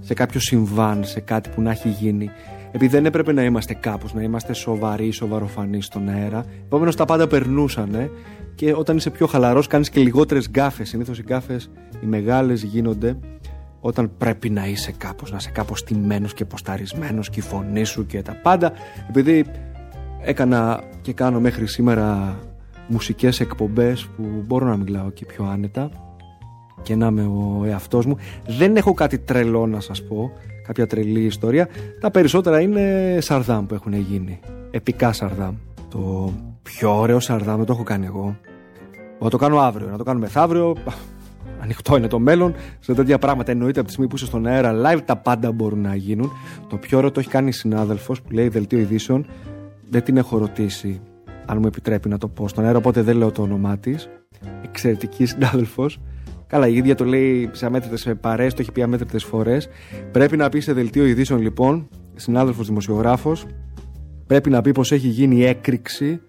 σε κάποιο συμβάν, σε κάτι που να έχει γίνει. επειδή δεν έπρεπε να είμαστε κάπως, να είμαστε σοβαροί, σοβαροφανείς στον αέρα. Επομένως τα πάντα περνούσαν και όταν είσαι πιο χαλαρός κάνεις και λιγότερες γκάφες. Συνήθως οι γκάφες οι μεγάλες γίνονται όταν πρέπει να είσαι κάπως, να είσαι κάπως τιμένος και ποσταρισμένος και η φωνή σου και τα πάντα. Επειδή έκανα και κάνω μέχρι σήμερα μουσικές εκπομπές που μπορώ να μιλάω και πιο άνετα και να είμαι ο εαυτός μου. Δεν έχω κάτι τρελό να σας πω, κάποια τρελή ιστορία. Τα περισσότερα είναι σαρδάμ που έχουν γίνει. Επικά σαρδάμ. Το πιο ωραίο σαρδάμ το έχω κάνει εγώ. Να το κάνω αύριο, να το κάνω μεθαύριο. Ανοιχτό είναι το μέλλον. Σε τέτοια πράγματα εννοείται από τη στιγμή που είσαι στον αέρα live τα πάντα μπορούν να γίνουν. Το πιο ωραίο το έχει κάνει συνάδελφος που λέει Δελτίο Ειδήσεων. Δεν την έχω ρωτήσει αν μου επιτρέπει να το πω στον αέρα, οπότε δεν λέω το όνομά της. Εξαιρετική συνάδελφος. Καλά, η ίδια το λέει σε αμέτρητες παρέ, το έχει πει αμέτρητες φορές. Πρέπει να πει σε δελτίο ειδήσεων, λοιπόν, συνάδελφος δημοσιογράφος, πρέπει να πει πως έχει γίνει έκρηξη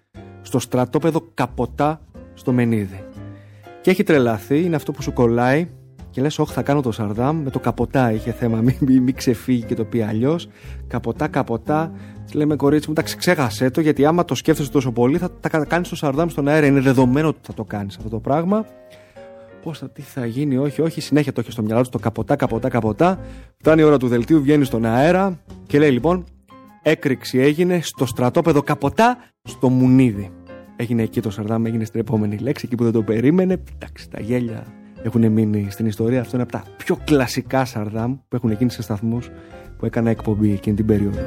στο στρατόπεδο Καποτά στο Μενίδη. Και έχει τρελαθεί, είναι αυτό που σου κολλάει και λες: Όχι, θα κάνω το Σαρδάμ με το καποτά. Είχε θέμα, μην, μην, μην ξεφύγει και το πει αλλιώς. Καποτά, καποτά. Της λέμε κορίτσι μου, εντάξει, ξέχασέ το, γιατί άμα το σκέφτεσαι τόσο πολύ, θα τα κάνεις το Σαρδάμ στον αέρα. Είναι δεδομένο ότι θα το κάνεις αυτό το πράγμα. Πώς θα, τι θα γίνει, όχι, όχι. Συνέχεια το έχει στο μυαλό του το καποτά, καποτά, καποτά. Φτάνει η ώρα του δελτίου, βγαίνει στον αέρα και λέει λοιπόν: Έκρηξη έγινε στο στρατόπεδο καποτά στο Μουνίδι. Έγινε εκεί το Σαρδάμ, έγινε στην επόμενη λέξη, εκεί που δεν το περίμενε. Εντάξει, τα γέλια έχουν μείνει στην ιστορία. Αυτό είναι από τα πιο κλασικά Σαρδάμ που έχουν γίνει σε σταθμούς που έκανα εκπομπή εκείνη την περίοδο.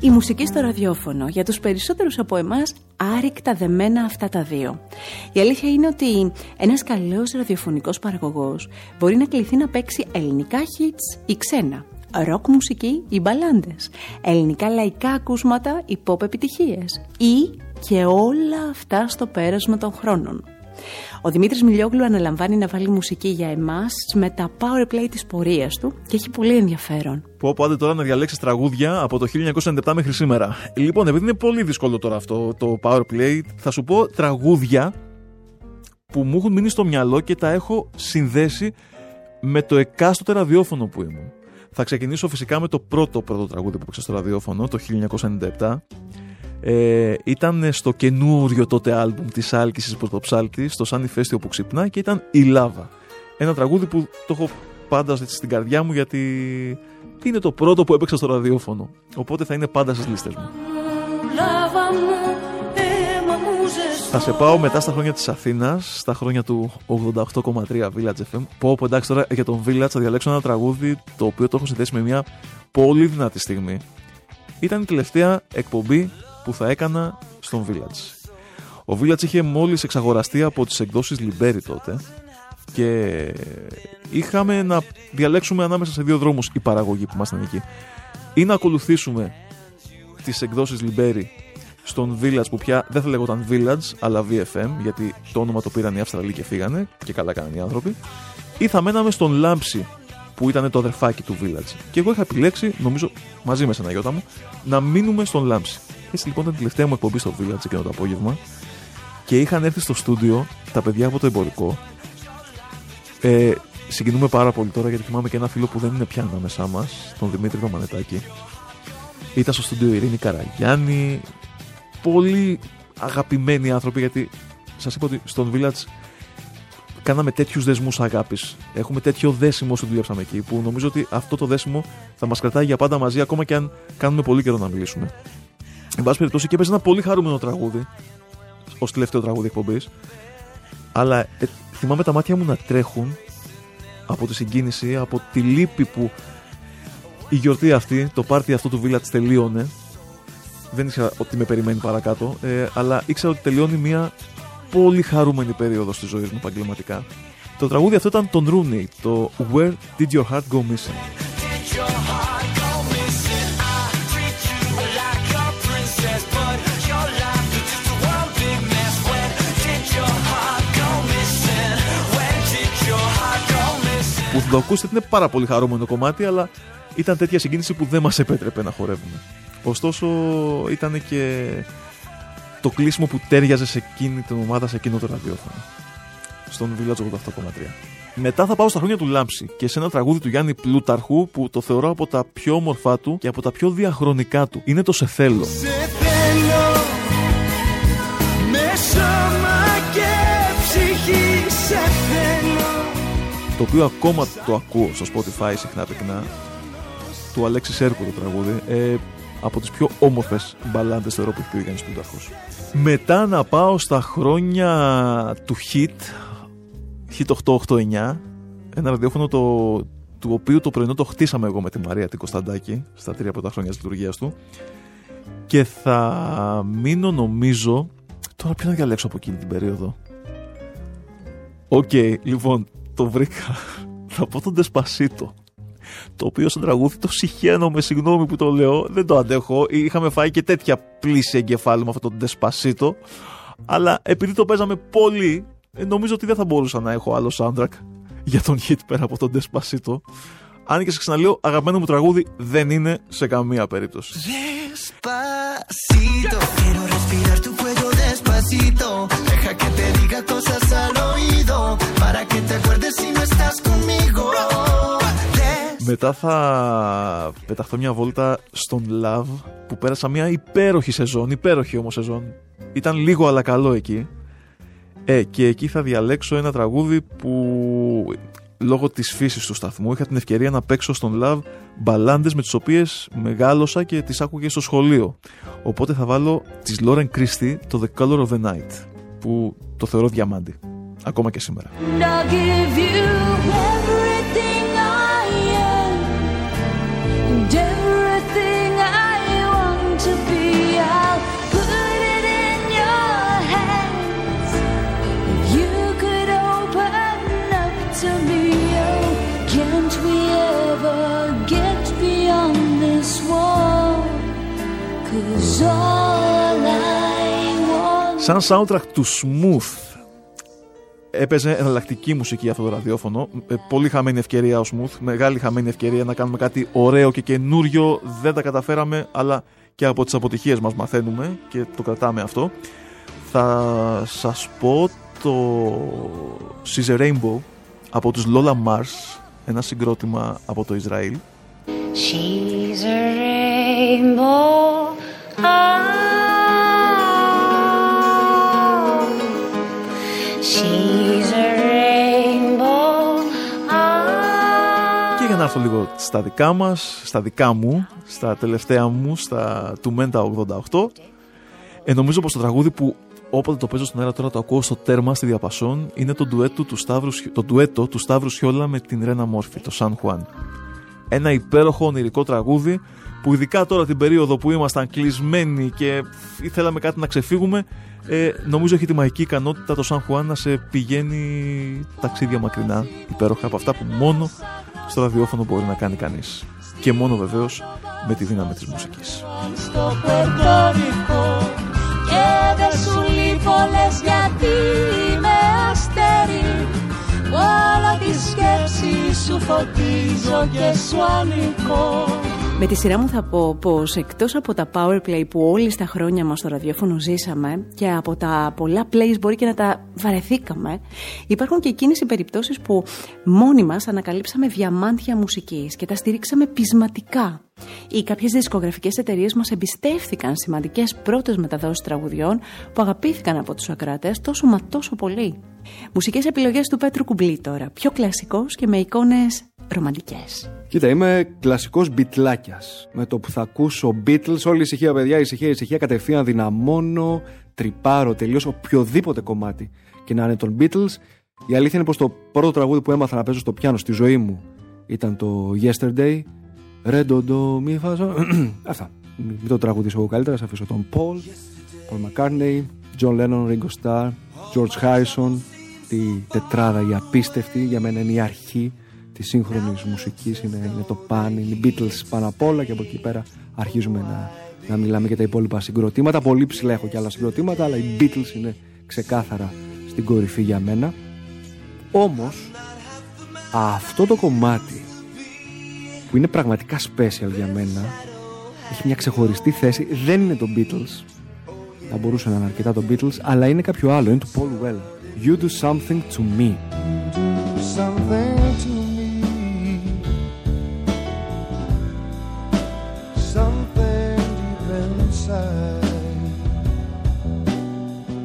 Η μουσική στο ραδιόφωνο για τους περισσότερους από εμάς άρρηκτα δεμένα αυτά τα δύο. Η αλήθεια είναι ότι ένας καλός ραδιοφωνικός παραγωγός μπορεί να κληθεί να παίξει ελληνικά hits ή ξένα, ροκ μουσική ή μπαλάντες, ελληνικά λαϊκά ακούσματα ή pop επιτυχίες ή και όλα αυτά στο πέρασμα των χρόνων. Ο Δημήτρης Μιλιόγλου αναλαμβάνει να βάλει μουσική για εμάς με τα power play της πορείας του και έχει πολύ ενδιαφέρον.
Πω, πω, άντε τώρα να διαλέξει τραγούδια από το 1997 μέχρι σήμερα. Λοιπόν, επειδή είναι πολύ δύσκολο τώρα αυτό το power play, θα σου πω τραγούδια που μου έχουν μείνει στο μυαλό και τα έχω συνδέσει με το εκάστοτε ραδιόφωνο που ήμουν. Θα ξεκινήσω φυσικά με το πρώτο πρώτο τραγούδι που έπαιξα στο ραδιόφωνο, το 1997 ε, ήταν στο καινούριο τότε άλμπουμ της Άλκησης προς το ψάλτη, στο Σαν Φέστιο που ξυπνά και ήταν «Η Λάβα». Ένα τραγούδι που το έχω πάντα στην καρδιά μου γιατί είναι το πρώτο που έπαιξα στο ραδιόφωνο. Οπότε θα είναι πάντα στις λίστες μου. Θα σε πάω μετά στα χρόνια της Αθήνας, στα χρόνια του 88,3 Village FM. Πω, πω εντάξει τώρα για τον Village θα διαλέξω ένα τραγούδι το οποίο το έχω συνδέσει με μια πολύ δυνατή στιγμή. Ήταν η τελευταία εκπομπή που θα έκανα στον Village. Ο Village είχε μόλις εξαγοραστεί από τις εκδόσεις Λιμπέρι τότε και είχαμε να διαλέξουμε ανάμεσα σε δύο δρόμους η παραγωγή που ήμασταν εκεί. Ή να ακολουθήσουμε τις εκδόσεις Λιμπέρι στον Village που πια δεν θα λέγονταν Village αλλά VFM γιατί το όνομα το πήραν οι Αυστραλοί και φύγανε και καλά κάνανε οι άνθρωποι ή θα μέναμε στον Λάμψη που ήταν το αδερφάκι του Village. Και εγώ είχα επιλέξει, νομίζω μαζί με ένα γιώτα μου, να μείνουμε στον Λάμψη. Έτσι λοιπόν ήταν η τελευταία μου εκπομπή στο Village εκείνο το απόγευμα και είχαν έρθει στο στούντιο τα παιδιά από το εμπορικό. Ε, συγκινούμε πάρα πολύ τώρα γιατί θυμάμαι και ένα φίλο που δεν είναι πια ανάμεσά μας, τον Δημήτρη Δαμανετάκη. Ήταν στο στούντιο Ειρήνη Καραγιάννη. Πολύ αγαπημένοι άνθρωποι γιατί σας είπα ότι στον Village κάναμε τέτοιους δεσμούς αγάπης. Έχουμε τέτοιο δέσιμο όσο δουλέψαμε εκεί, που νομίζω ότι αυτό το δέσιμο θα μας κρατάει για πάντα μαζί, ακόμα και αν κάνουμε πολύ καιρό να μιλήσουμε. Εν πάση περιπτώσει, και έπαιζε ένα πολύ χαρούμενο τραγούδι, ως τελευταίο τραγούδι εκπομπής. Αλλά ε, θυμάμαι τα μάτια μου να τρέχουν από τη συγκίνηση, από τη λύπη που η γιορτή αυτή, το πάρτι αυτό του Village τελείωνε. Δεν ήξερα ότι με περιμένει παρακάτω, ε, αλλά ήξερα ότι τελειώνει μια πολύ χαρούμενη περίοδος στη ζωή μου επαγγελματικά. Το τραγούδι αυτό ήταν τον Rooney, το Where Did Your Heart Go Missing; Που θα το ακούσετε είναι πάρα πολύ χαρούμενο κομμάτι, αλλά ήταν τέτοια συγκίνηση που δεν μας επέτρεπε να χορεύουμε. Ωστόσο ήταν και το κλείσιμο που τέριαζε σε εκείνη την ομάδα, σε εκείνο το ραδιόφωνο. Στον Village 88,3. Μετά θα πάω στα χρόνια του Λάμψη και σε ένα τραγούδι του Γιάννη Πλούταρχου που το θεωρώ από τα πιο όμορφά του και από τα πιο διαχρονικά του. Είναι το Σε θέλω.
Σε θέλω
Το οποίο ακόμα το ακούω στο Spotify συχνά πυκνά. Του Αλέξη Σέρκου το τραγούδι. Ε, από τις πιο όμορφες μπαλάντες θεωρώ που έχει πει ο Γιάννης Πλούταρχος. Μετά να πάω στα χρόνια του Hit Hit 889 ένα ραδιόφωνο το, του οποίου το πρωινό το χτίσαμε εγώ με τη Μαρία την Κωνσταντάκη στα τρία πρώτα χρόνια της λειτουργίας του και θα μείνω νομίζω τώρα ποιο να διαλέξω από εκείνη την περίοδο OK, okay, λοιπόν, το βρήκα. Θα πω τον Despacito. Το οποίο σαν τραγούδι το συχαίνω με συγγνώμη που το λέω. Δεν το αντέχω. Είχαμε φάει και τέτοια πλύση εγκεφάλου με αυτό το Despacito. Αλλά επειδή το παίζαμε πολύ, ε, νομίζω ότι δεν θα μπορούσα να έχω άλλο soundtrack για τον hit πέρα από τον Despacito. Αν και σε ξαναλέω, αγαπημένο μου τραγούδι δεν είναι σε καμία περίπτωση.
Despacito, quiero respirar tu cuello despacito. Deja que te diga cosas al oído. Para que te acuerdes si no estás conmigo.
Μετά θα πεταχθώ μια βόλτα στον Love που πέρασα μια υπέροχη σεζόν, υπέροχη όμως σεζόν. Ήταν λίγο αλλά καλό εκεί. Ε, και εκεί θα διαλέξω ένα τραγούδι που λόγω της φύσης του σταθμού είχα την ευκαιρία να παίξω στον Love μπαλάντες με τις οποίες μεγάλωσα και τις άκουγε στο σχολείο. Οπότε θα βάλω της Lauren Christie το The Color of the Night που το θεωρώ διαμάντι. Ακόμα και σήμερα. Σαν soundtrack του Smooth έπαιζε εναλλακτική μουσική αυτό το ραδιόφωνο. Ε, πολύ χαμένη ευκαιρία ο Smooth, μεγάλη χαμένη ευκαιρία να κάνουμε κάτι ωραίο και καινούριο. Δεν τα καταφέραμε, αλλά και από τις αποτυχίες μας μαθαίνουμε και το κρατάμε αυτό. Θα σας πω το She's a Rainbow από τους Lola Mars, ένα συγκρότημα από το Ισραήλ.
She's a rainbow.
Να έρθω λίγο στα δικά μας, στα δικά μου, στα τελευταία μου, στα του Μέντα 88, ε, νομίζω πως το τραγούδι που όποτε το παίζω στον αέρα τώρα το ακούω στο τέρμα στη διαπασόν είναι το, ντουέτο του Σταύρου, Σι- το ντουέτο του Σταύρου Σιόλα με την Ρένα Μόρφη, το Σαν Χουάν. Ένα υπέροχο ονειρικό τραγούδι που ειδικά τώρα την περίοδο που ήμασταν κλεισμένοι και ήθελαμε κάτι να ξεφύγουμε ε, νομίζω έχει τη μαγική ικανότητα το Σαν Χουάν να σε πηγαίνει ταξίδια μακρινά υπέροχα από αυτά που μόνο στο ραδιόφωνο μπορεί να κάνει κανείς. Και μόνο βεβαίως με τη δύναμη της μουσικής.
Στο Πορτορικό και δεν σου λείπω λες γιατί είμαι αστέρι. Όλα τη σκέψη σου φωτίζω και σου ανήκω
Με τη σειρά μου θα πω πως εκτός από τα powerplay που όλοι στα χρόνια μας στο ραδιόφωνο ζήσαμε και από τα πολλά plays μπορεί και να τα βαρεθήκαμε, υπάρχουν και εκείνες οι περιπτώσεις που μόνοι μας ανακαλύψαμε διαμάντια μουσικής και τα στηρίξαμε πεισματικά. Ή κάποιες δισκογραφικές εταιρείες μας εμπιστεύθηκαν σημαντικές πρώτες μεταδόσεις τραγουδιών που αγαπήθηκαν από τους ακράτε τόσο μα τόσο πολύ. Μουσικές επιλογές του Πέτρου Κουμπλή τώρα, πιο κλασικός και με εικόνες ρομαντικές.
Κοίτα, είμαι κλασικός μπιτλάκιας. Με το που θα ακούσω Beatles, όλη η ησυχία, παιδιά, ησυχία, ησυχία, κατευθείαν δυναμώνω, τρυπάρω τελείω οποιοδήποτε κομμάτι και να είναι των Beatles. Η αλήθεια είναι πως το πρώτο τραγούδι που έμαθα να παίζω στο πιάνο στη ζωή μου ήταν το Yesterday. Ρε ντο μη φάζω. Αυτά. Μην το τραγουδήσω εγώ καλύτερα, θα αφήσω τον Paul, Paul McCartney, John Lennon, Ringo Starr, George Harrison, τη τετράδα η απίστευτη, για μένα είναι η αρχή της σύγχρονης μουσικής, είναι, είναι το παν, είναι οι Beatles πάνω απ' όλα και από εκεί πέρα αρχίζουμε να, να μιλάμε για τα υπόλοιπα συγκροτήματα. Πολύ ψηλά έχω και άλλα συγκροτήματα, αλλά οι Beatles είναι ξεκάθαρα στην κορυφή για μένα. Όμως, αυτό το κομμάτι που είναι πραγματικά special για μένα έχει μια ξεχωριστή θέση. Δεν είναι το Beatles. Θα μπορούσε να είναι αρκετά το Beatles αλλά είναι κάποιο άλλο. Είναι του Paul Weller You do something to me.
Something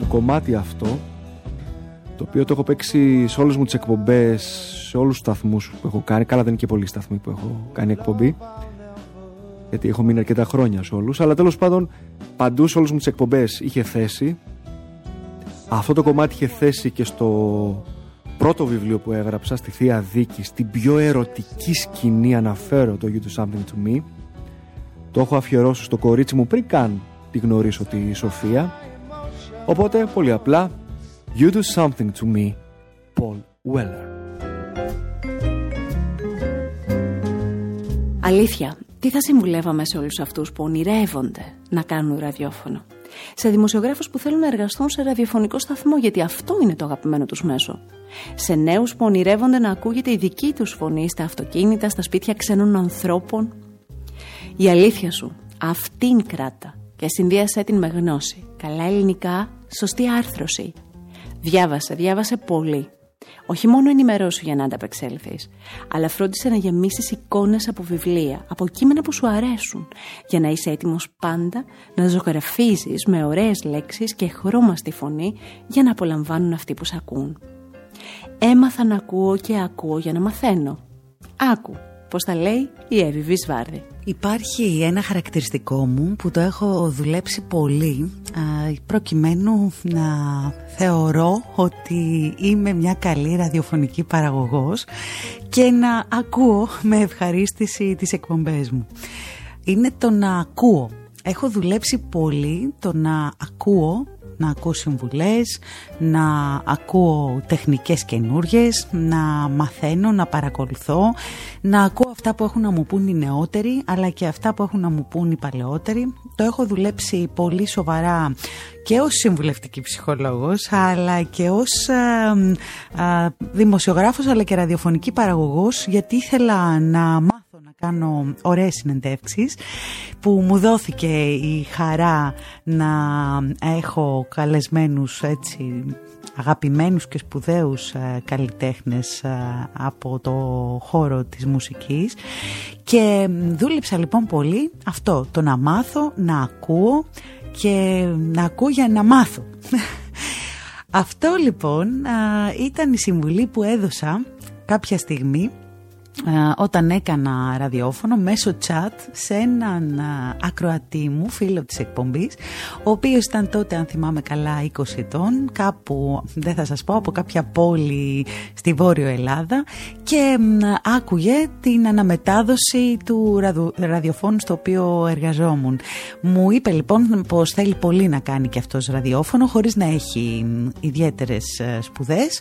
κομμάτι αυτό το οποίο το έχω παίξει σε όλες μου τις εκπομπές σε όλους τους σταθμούς που έχω κάνει. Καλά δεν είναι και πολλοί σταθμοί που έχω κάνει εκπομπή γιατί έχω μείνει αρκετά χρόνια σε όλους. Αλλά τέλος πάντων παντού σε όλες μου τις εκπομπές είχε θέση. Αυτό το κομμάτι είχε θέση και στο πρώτο βιβλίο που έγραψα στη Θεία Δίκη στην πιο ερωτική σκηνή αναφέρω το You Do Something To Me το έχω αφιερώσει στο κορίτσι μου πριν καν τη γνωρίσω τη Σοφία οπότε πολύ απλά You Do Something To Me Paul Weller
Αλήθεια, τι θα συμβουλεύαμε σε όλους αυτούς που ονειρεύονται να κάνουν ραδιόφωνο; Σε δημοσιογράφους που θέλουν να εργαστούν σε ραδιοφωνικό σταθμό γιατί αυτό είναι το αγαπημένο τους μέσο. Σε νέους που ονειρεύονται να ακούγεται η δική τους φωνή στα αυτοκίνητα, στα σπίτια ξένων ανθρώπων. Η αλήθεια σου, αυτήν κράτα και συνδύασέ την με γνώση. Καλά ελληνικά, σωστή άρθρωση. Διάβασε, διάβασε πολύ. Όχι μόνο ενημερώσου για να ανταπεξέλθεις, αλλά φρόντισε να γεμίσεις εικόνες από βιβλία, από κείμενα που σου αρέσουν, για να είσαι έτοιμος πάντα να ζωγραφίζεις με ωραίες λέξεις και χρώμα στη φωνή για να απολαμβάνουν αυτοί που σε ακούν. Έμαθα να ακούω και ακούω για να μαθαίνω. Άκου, πώς τα λέει η Εύη Βυσβάρδη.
Υπάρχει ένα χαρακτηριστικό μου που το έχω δουλέψει πολύ προκειμένου να θεωρώ ότι είμαι μια καλή ραδιοφωνική παραγωγός και να ακούω με ευχαρίστηση τις εκπομπές μου. Είναι το να ακούω. Έχω δουλέψει πολύ το να ακούω να ακούω συμβουλές, να ακούω τεχνικές καινούριε, να μαθαίνω, να παρακολουθώ, να ακούω αυτά που έχουν να μου πούν οι νεότεροι, αλλά και αυτά που έχουν να μου πούν οι παλαιότεροι. Το έχω δουλέψει πολύ σοβαρά και ως συμβουλευτική ψυχολόγος, αλλά και ως α, δημοσιογράφος, αλλά και ραδιοφωνική παραγωγός, γιατί ήθελα να μάθω να κάνω ωραίες συνεντεύξεις που μου δόθηκε η χαρά να έχω καλεσμένους έτσι αγαπημένους και σπουδαίους ε, καλλιτέχνες ε, από το χώρο της μουσικής και δούλεψα λοιπόν πολύ αυτό το να μάθω, να ακούω και να ακούω για να μάθω. Αυτό λοιπόν ήταν η συμβουλή που έδωσα κάποια στιγμή ε, όταν έκανα ραδιόφωνο μέσω chat σε έναν ε, ακροατή μου, φίλο της εκπομπής ο οποίος ήταν τότε αν θυμάμαι καλά 20 ετών κάπου δεν θα σας πω από κάποια πόλη στη Βόρειο Ελλάδα και άκουγε την αναμετάδοση του ραδιοφώνου στο οποίο εργαζόμουν. Μου είπε λοιπόν πως θέλει πολύ να κάνει και αυτός ραδιόφωνο χωρίς να έχει ιδιαίτερες ε, σπουδές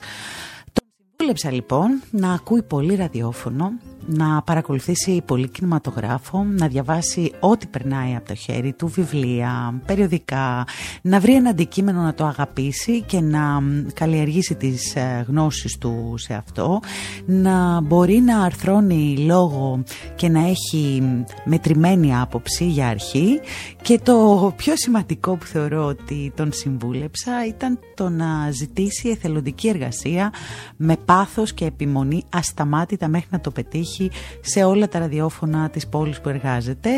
Δούλεψα λοιπόν να ακούει πολύ ραδιόφωνο, να παρακολουθήσει πολύ κινηματογράφο, να διαβάσει ό,τι περνάει από το χέρι του, βιβλία, περιοδικά, να βρει ένα αντικείμενο να το αγαπήσει και να καλλιεργήσει τις ε, γνώσεις του σε αυτό, να μπορεί να αρθρώνει λόγο και να έχει μετρημένη άποψη για αρχή και το πιο σημαντικό που θεωρώ ότι τον συμβούλεψα ήταν το να ζητήσει εθελοντική εργασία με πάθος και επιμονή ασταμάτητα μέχρι να το πετύχει σε όλα τα ραδιόφωνα της πόλης που εργάζεται.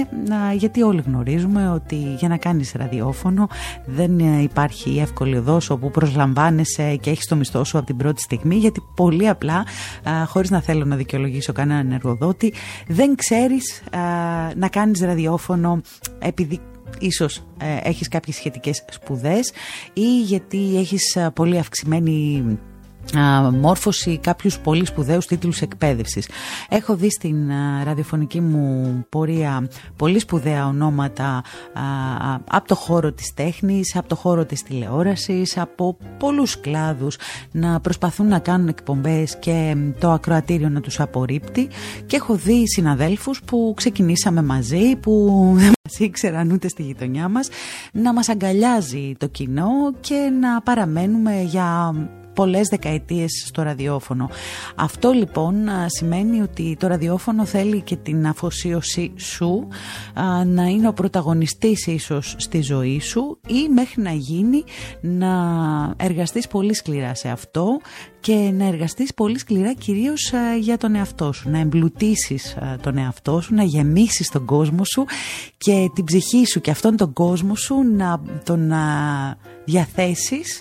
Γιατί όλοι γνωρίζουμε ότι για να κάνεις ραδιόφωνο δεν υπάρχει εύκολη οδός όπου προσλαμβάνεσαι και έχεις το μισθό σου από την πρώτη στιγμή γιατί πολύ απλά χωρίς να θέλω να δικαιολογήσω κανέναν εργοδότη δεν ξέρεις να κάνεις ραδιόφωνο επειδή ίσως ε, έχεις κάποιες σχετικές σπουδές ή γιατί έχεις πολύ αυξημένη μόρφωση κάποιους πολύ σπουδαίους τίτλους εκπαίδευσης. Έχω δει στην ραδιοφωνική μου πορεία πολύ σπουδαία ονόματα από το χώρο της τέχνης, από το χώρο της τηλεόρασης, από πολλούς κλάδους να προσπαθούν να κάνουν εκπομπές και το ακροατήριο να τους απορρίπτει και έχω δει συναδέλφους που ξεκινήσαμε μαζί, που δεν μας ήξεραν ούτε στη γειτονιά μας, να μας αγκαλιάζει το κοινό και να παραμένουμε για πολλές δεκαετίες στο ραδιόφωνο. Αυτό λοιπόν σημαίνει ότι το ραδιόφωνο θέλει και την αφοσίωση σου να είναι ο πρωταγωνιστής ίσως στη ζωή σου ή μέχρι να γίνει να εργαστείς πολύ σκληρά σε αυτό, και να εργαστείς πολύ σκληρά κυρίως ε, για τον εαυτό σου, να εμπλουτίσεις ε, τον εαυτό σου, να γεμίσεις τον κόσμο σου και την ψυχή σου και αυτόν τον κόσμο σου να τον να διαθέσεις,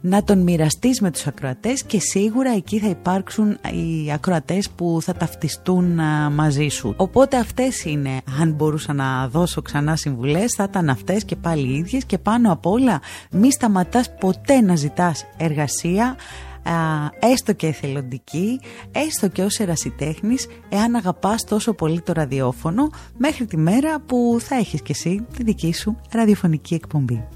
να τον μοιραστείς με τους ακροατές και σίγουρα εκεί θα υπάρξουν οι ακροατές που θα ταυτιστούν ε, μαζί σου. Οπότε αυτές είναι, αν μπορούσα να δώσω ξανά συμβουλές, θα ήταν αυτές και πάλι οι ίδιες και πάνω απ' όλα μη σταματάς ποτέ να ζητάς εργασία, έστω και εθελοντική, έστω και ως ερασιτέχνης, εάν αγαπάς τόσο πολύ το ραδιόφωνο, μέχρι τη μέρα που θα έχεις και εσύ τη δική σου ραδιοφωνική εκπομπή.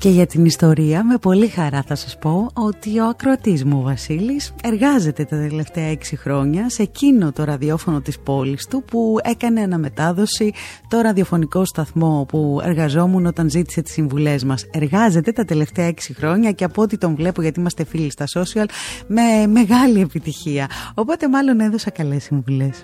Και για την ιστορία με πολύ χαρά θα σας πω ότι ο ακροατής μου ο Βασίλης εργάζεται τα τελευταία έξι χρόνια σε εκείνο το ραδιόφωνο της πόλης του που έκανε αναμετάδοση το ραδιοφωνικό σταθμό που εργαζόμουν όταν ζήτησε τις συμβουλές μας. Εργάζεται τα τελευταία έξι χρόνια και από ό,τι τον βλέπω γιατί είμαστε φίλοι στα social με μεγάλη επιτυχία. Οπότε μάλλον έδωσα καλές συμβουλές.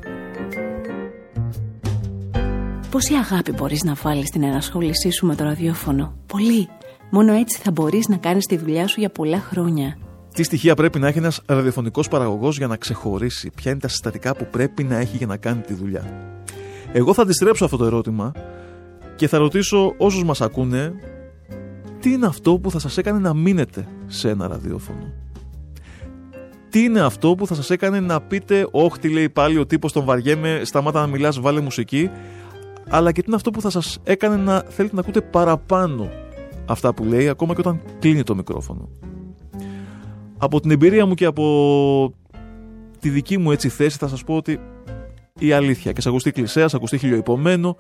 Πόση αγάπη μπορείς να βάλεις στην ενασχόλησή σου με το ραδιόφωνο; Πολύ. Μόνο έτσι θα μπορείς να κάνεις τη δουλειά σου για πολλά χρόνια.
Τι στοιχεία πρέπει να έχει ένας ραδιοφωνικός παραγωγός για να ξεχωρίσει, ποια είναι τα συστατικά που πρέπει να έχει για να κάνει τη δουλειά; Εγώ θα αντιστρέψω αυτό το ερώτημα και θα ρωτήσω όσους μας ακούνε τι είναι αυτό που θα σας έκανε να μείνετε σε ένα ραδιόφωνο; Τι είναι αυτό που θα σας έκανε να πείτε «Όχι, τι λέει πάλι ο τύπος, τον βαριέμαι, σταμάτα να μιλάς, βάλε μουσική», αλλά και τι είναι αυτό που θα σας έκανε να θέλετε να ακούτε παραπάνω αυτά που λέει ακόμα και όταν κλείνει το μικρόφωνο. Από την εμπειρία μου και από τη δική μου έτσι θέση θα σας πω ότι η αλήθεια και σε ακουστεί κλεισέα, σε ακουστεί χιλιοϊπωμένο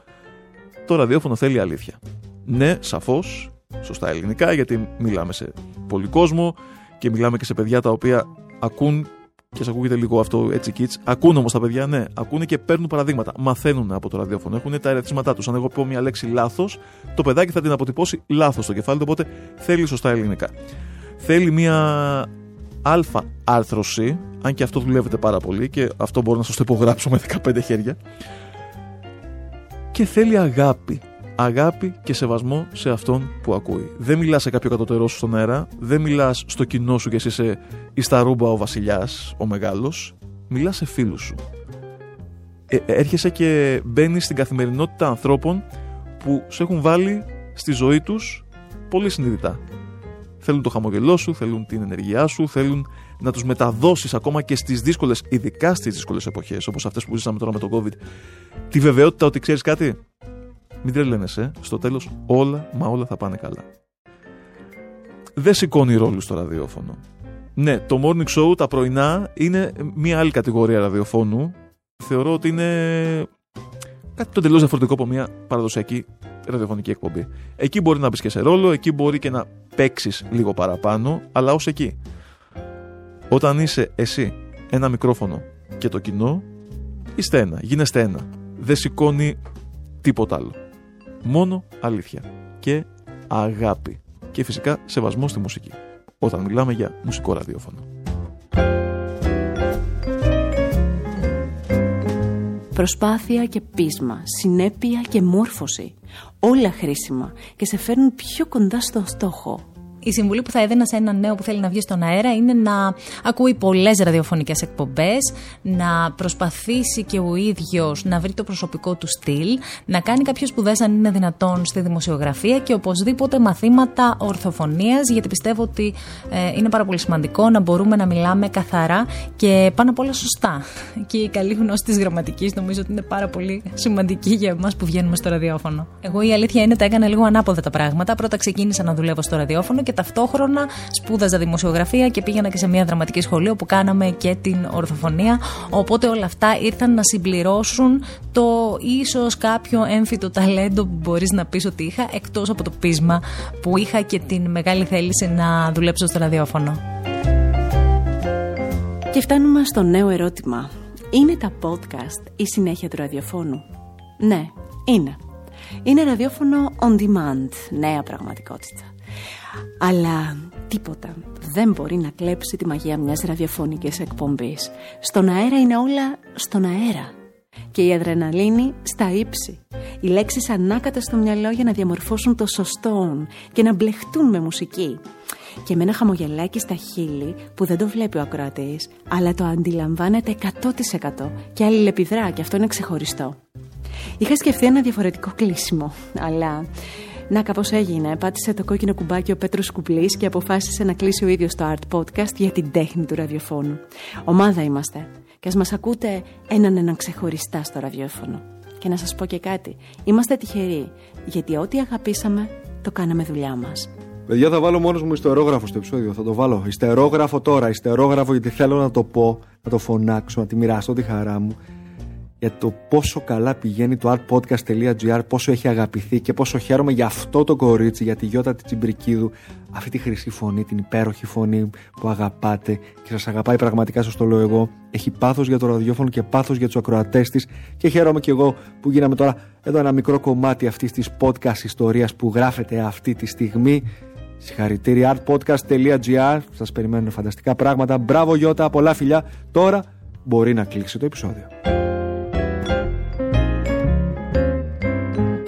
το ραδιόφωνο θέλει αλήθεια. Ναι, σαφώς, σωστά ελληνικά γιατί μιλάμε σε πολύ κόσμο και μιλάμε και σε παιδιά τα οποία ακούν και σα ακούγεται λίγο αυτό έτσι kids. Ακούν όμως τα παιδιά, ναι, ακούνε και παίρνουν παραδείγματα. Μαθαίνουν από το ραδιόφωνο. Έχουν τα ερεθίσματά τους. Αν εγώ πω μια λέξη λάθος, το παιδάκι θα την αποτυπώσει λάθος στο κεφάλι του, οπότε θέλει σωστά ελληνικά. Θέλει μια αλφα άρθρωση, αν και αυτό δουλεύεται πάρα πολύ και αυτό μπορώ να σας το υπογράψω με 15 χέρια. Και θέλει αγάπη αγάπη και σεβασμό σε αυτόν που ακούει. Δεν μιλάς σε κάποιο κατωτερό σου στον αέρα, δεν μιλάς στο κοινό σου και εσύ είσαι η Σταρούμπα ο βασιλιάς, ο μεγάλος. Μιλάς σε φίλους σου. Ε, έρχεσαι και μπαίνεις στην καθημερινότητα ανθρώπων που σε έχουν βάλει στη ζωή τους πολύ συνειδητά. Θέλουν το χαμογελό σου, θέλουν την ενεργειά σου, θέλουν να τους μεταδώσεις ακόμα και στις δύσκολες, ειδικά στις δύσκολες εποχές, όπως αυτές που ζήσαμε τώρα με τον COVID, τη βεβαιότητα ότι ξέρεις κάτι, μην τρελαίνεσαι, στο τέλος όλα μα όλα θα πάνε καλά. Δεν σηκώνει ρόλους στο ραδιόφωνο. Ναι, το morning show, τα πρωινά, είναι μια άλλη κατηγορία ραδιοφώνου. Θεωρώ ότι είναι κάτι το τελείω διαφορετικό από μια παραδοσιακή ραδιοφωνική εκπομπή. Εκεί μπορεί να μπεις και σε ρόλο, εκεί μπορεί και να παίξεις λίγο παραπάνω, αλλά ως εκεί. Όταν είσαι εσύ, ένα μικρόφωνο και το κοινό, είστε ένα, γίνεστε ένα. Δεν σηκώνει τίποτα άλλο μόνο αλήθεια και αγάπη και φυσικά σεβασμό στη μουσική όταν μιλάμε για μουσικό ραδιόφωνο.
Προσπάθεια και πείσμα, συνέπεια και μόρφωση. Όλα χρήσιμα και σε φέρνουν πιο κοντά στο στόχο
η συμβουλή που θα έδινα σε έναν νέο που θέλει να βγει στον αέρα είναι να ακούει πολλές ραδιοφωνικές εκπομπές, να προσπαθήσει και ο ίδιος να βρει το προσωπικό του στυλ, να κάνει κάποιες σπουδές αν είναι δυνατόν στη δημοσιογραφία και οπωσδήποτε μαθήματα ορθοφωνίας, γιατί πιστεύω ότι ε, είναι πάρα πολύ σημαντικό να μπορούμε να μιλάμε καθαρά και πάνω απ' όλα σωστά. Και η καλή γνώση της γραμματικής νομίζω ότι είναι πάρα πολύ σημαντική για εμάς που βγαίνουμε στο ραδιόφωνο. Εγώ η αλήθεια είναι ότι έκανα λίγο ανάποδα τα πράγματα. Πρώτα ξεκίνησα να δουλεύω στο ραδιόφωνο και ταυτόχρονα σπούδαζα δημοσιογραφία και πήγαινα και σε μια δραματική σχολή όπου κάναμε και την ορθοφωνία. Οπότε όλα αυτά ήρθαν να συμπληρώσουν το ίσως κάποιο έμφυτο ταλέντο που μπορείς να πεις ότι είχα, εκτός από το πείσμα που είχα και την μεγάλη θέληση να δουλέψω στο ραδιόφωνο.
Και φτάνουμε στο νέο ερώτημα. Είναι τα podcast η συνέχεια του ραδιοφώνου; Ναι, είναι. Είναι ραδιόφωνο on demand, νέα πραγματικότητα. Αλλά τίποτα δεν μπορεί να κλέψει τη μαγεία μιας ραδιοφωνικής εκπομπής. Στον αέρα είναι όλα στον αέρα. Και η αδρεναλίνη στα ύψη. Οι λέξεις ανάκατα στο μυαλό για να διαμορφώσουν το σωστό και να μπλεχτούν με μουσική. και με ένα χαμογελάκι στα χείλη που δεν το βλέπει ο ακροατής, αλλά το αντιλαμβάνεται 100% και αλληλεπιδρά και αυτό είναι ξεχωριστό. Είχα σκεφτεί ένα διαφορετικό κλείσιμο, αλλά να κάπως έγινε. Πάτησε το κόκκινο κουμπάκι ο Πέτρος Κουπλή και αποφάσισε να κλείσει ο ίδιος το Art Podcast για την τέχνη του ραδιοφώνου. Ομάδα είμαστε. Και ας μας ακούτε έναν έναν ξεχωριστά στο ραδιόφωνο. Και να σας πω και κάτι. Είμαστε τυχεροί. Γιατί ό,τι αγαπήσαμε, το κάναμε δουλειά μας.
Παιδιά, θα βάλω μόνος μου ιστερόγραφο στο επεισόδιο. Θα το βάλω. Ιστερόγραφο τώρα. Ιστερόγραφο γιατί θέλω να το πω, να το φωνάξω, να τη μοιραστώ τη χαρά μου για το πόσο καλά πηγαίνει το artpodcast.gr, πόσο έχει αγαπηθεί και πόσο χαίρομαι για αυτό το κορίτσι, για τη Γιώτα τη Τσιμπρικίδου, αυτή τη χρυσή φωνή, την υπέροχη φωνή που αγαπάτε και σας αγαπάει πραγματικά, σας το λέω εγώ. Έχει πάθος για το ραδιόφωνο και πάθος για τους ακροατές της και χαίρομαι και εγώ που γίναμε τώρα εδώ ένα μικρό κομμάτι αυτής της podcast ιστορίας που γράφεται αυτή τη στιγμή. Συγχαρητήρια artpodcast.gr. Σας περιμένουν φανταστικά πράγματα. Μπράβο Γιώτα, πολλά φιλιά. Τώρα μπορεί να κλείσει το επεισόδιο.